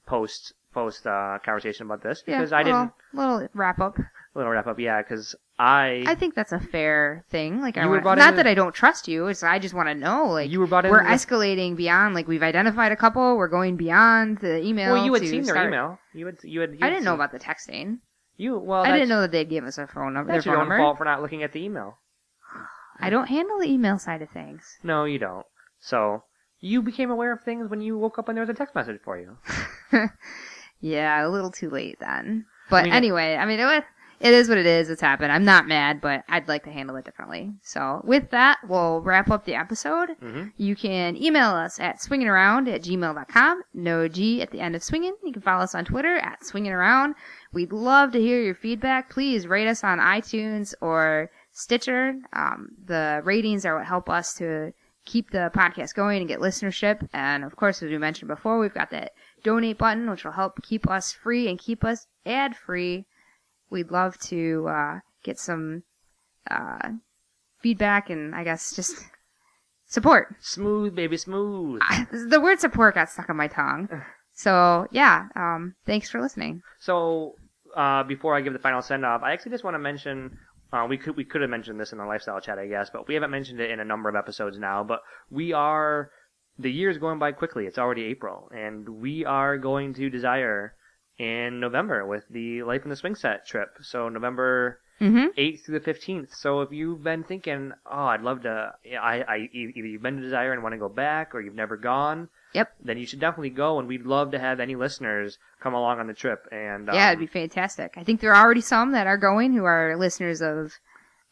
[SPEAKER 3] post post uh, conversation about this
[SPEAKER 4] Yeah,
[SPEAKER 3] because I
[SPEAKER 4] little,
[SPEAKER 3] didn't.
[SPEAKER 4] little wrap up.
[SPEAKER 3] little wrap up. Yeah, because I,
[SPEAKER 4] I think that's a fair thing. Like, I
[SPEAKER 3] were brought
[SPEAKER 4] not that I don't trust you. It's I just want to know. Like,
[SPEAKER 3] you were brought in.
[SPEAKER 4] we're escalating beyond. Like, we've identified a couple. We're going beyond the email.
[SPEAKER 3] well, you had seen their email. You had. You had. You
[SPEAKER 4] I
[SPEAKER 3] had
[SPEAKER 4] didn't know about the texting.
[SPEAKER 3] you. Well,
[SPEAKER 4] I didn't know that they'd give us a phone number.
[SPEAKER 3] That's
[SPEAKER 4] their
[SPEAKER 3] your
[SPEAKER 4] phone
[SPEAKER 3] own
[SPEAKER 4] number.
[SPEAKER 3] fault for not looking at the email.
[SPEAKER 4] I don't handle the email side of things.
[SPEAKER 3] No, you don't. So you became aware of things when you woke up and there was a text message for you.
[SPEAKER 4] Yeah, a little too late then. But
[SPEAKER 3] mean,
[SPEAKER 4] anyway, I mean, it, wa- it is what it is. It's happened. I'm not mad, but I'd like to handle it differently. So with that, we'll wrap up the episode.
[SPEAKER 3] hmm
[SPEAKER 4] You can email us at swingingaround at gmail.com. No G at the end of swinging. You can follow us on Twitter at swingingaround. We'd love to hear your feedback. Please rate us on iTunes or Stitcher. Um, the ratings are what help us to keep the podcast going and get listenership. And of course, as we mentioned before, we've got that donate button, which will help keep us free and keep us ad free. We'd love to uh, get some uh, feedback and I guess just support.
[SPEAKER 3] Smooth, baby, smooth.
[SPEAKER 4] the word support got stuck on my tongue. So yeah, um, thanks for listening.
[SPEAKER 3] So uh, before I give the final send off, I actually just want to mention. Uh, we could we could have mentioned this in the lifestyle chat, I guess, but we haven't mentioned it in a number of episodes now. But we are the year is going by quickly. It's already April, and we are going to Desire in November with the Life on the Swing Set trip. So November
[SPEAKER 4] Mm-hmm.
[SPEAKER 3] 8th through the 15th. So if you've been thinking, oh, I'd love to, I, either you've been to Desire and want to go back, or you've never gone,
[SPEAKER 4] Yep.
[SPEAKER 3] then you should definitely go. And we'd love to have any listeners come along on the trip. And um,
[SPEAKER 4] Yeah, it'd be fantastic. I think there are already some that are going who are listeners of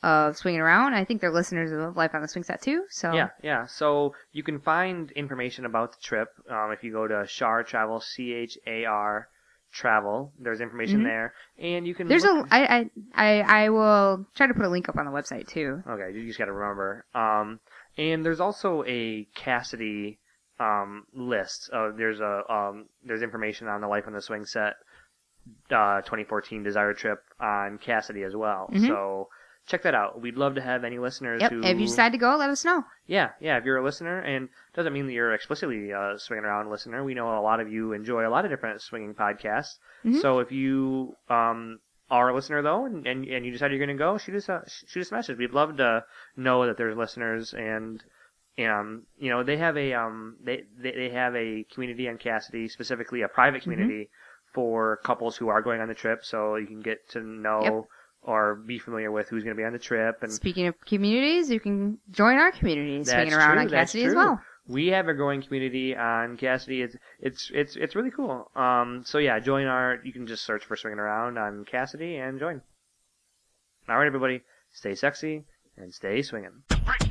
[SPEAKER 4] of swinging around. I think they're listeners of Life on the Swing Set too. So
[SPEAKER 3] Yeah, yeah. So you can find information about the trip um, if you go to Char Travel, C H A R Travel. There's information
[SPEAKER 4] Mhm.
[SPEAKER 3] there, and you can.
[SPEAKER 4] there's
[SPEAKER 3] look-
[SPEAKER 4] a I, I I I will try to put a link up on the website too.
[SPEAKER 3] Okay, you just got to remember. Um, and there's also a Kasidie um, list. Uh, there's a um, there's information on the Life on the Swing set uh, 2014 Desire trip on Kasidie as well.
[SPEAKER 4] Mhm.
[SPEAKER 3] So check that out. We'd love to have any listeners
[SPEAKER 4] Yep.
[SPEAKER 3] who.
[SPEAKER 4] If you decide to go, let us know.
[SPEAKER 3] Yeah, yeah. If you're a listener, and doesn't mean that you're explicitly a swinging around listener. We know a lot of you enjoy a lot of different swinging podcasts.
[SPEAKER 4] Mhm.
[SPEAKER 3] So if you um, are a listener though, and, and, and you decide you're going to go, shoot us a shoot us a message. We'd love to know that there's listeners, and um, you know they have a um, they, they they have a community on Kasidie, specifically a private community for couples who are going on the trip, so you can get to know.
[SPEAKER 4] Yep.
[SPEAKER 3] Or be familiar with who's going to be on the trip, and
[SPEAKER 4] Speaking of communities, you can join our community, swinging around
[SPEAKER 3] true,
[SPEAKER 4] on Kasidie as well.
[SPEAKER 3] we have a growing community on Kasidie. It's it's it's it's really cool. Um, so yeah, join our. You can just search for swinging around on Kasidie and join. All right, everybody, stay sexy and stay swinging.
[SPEAKER 5] Break, break,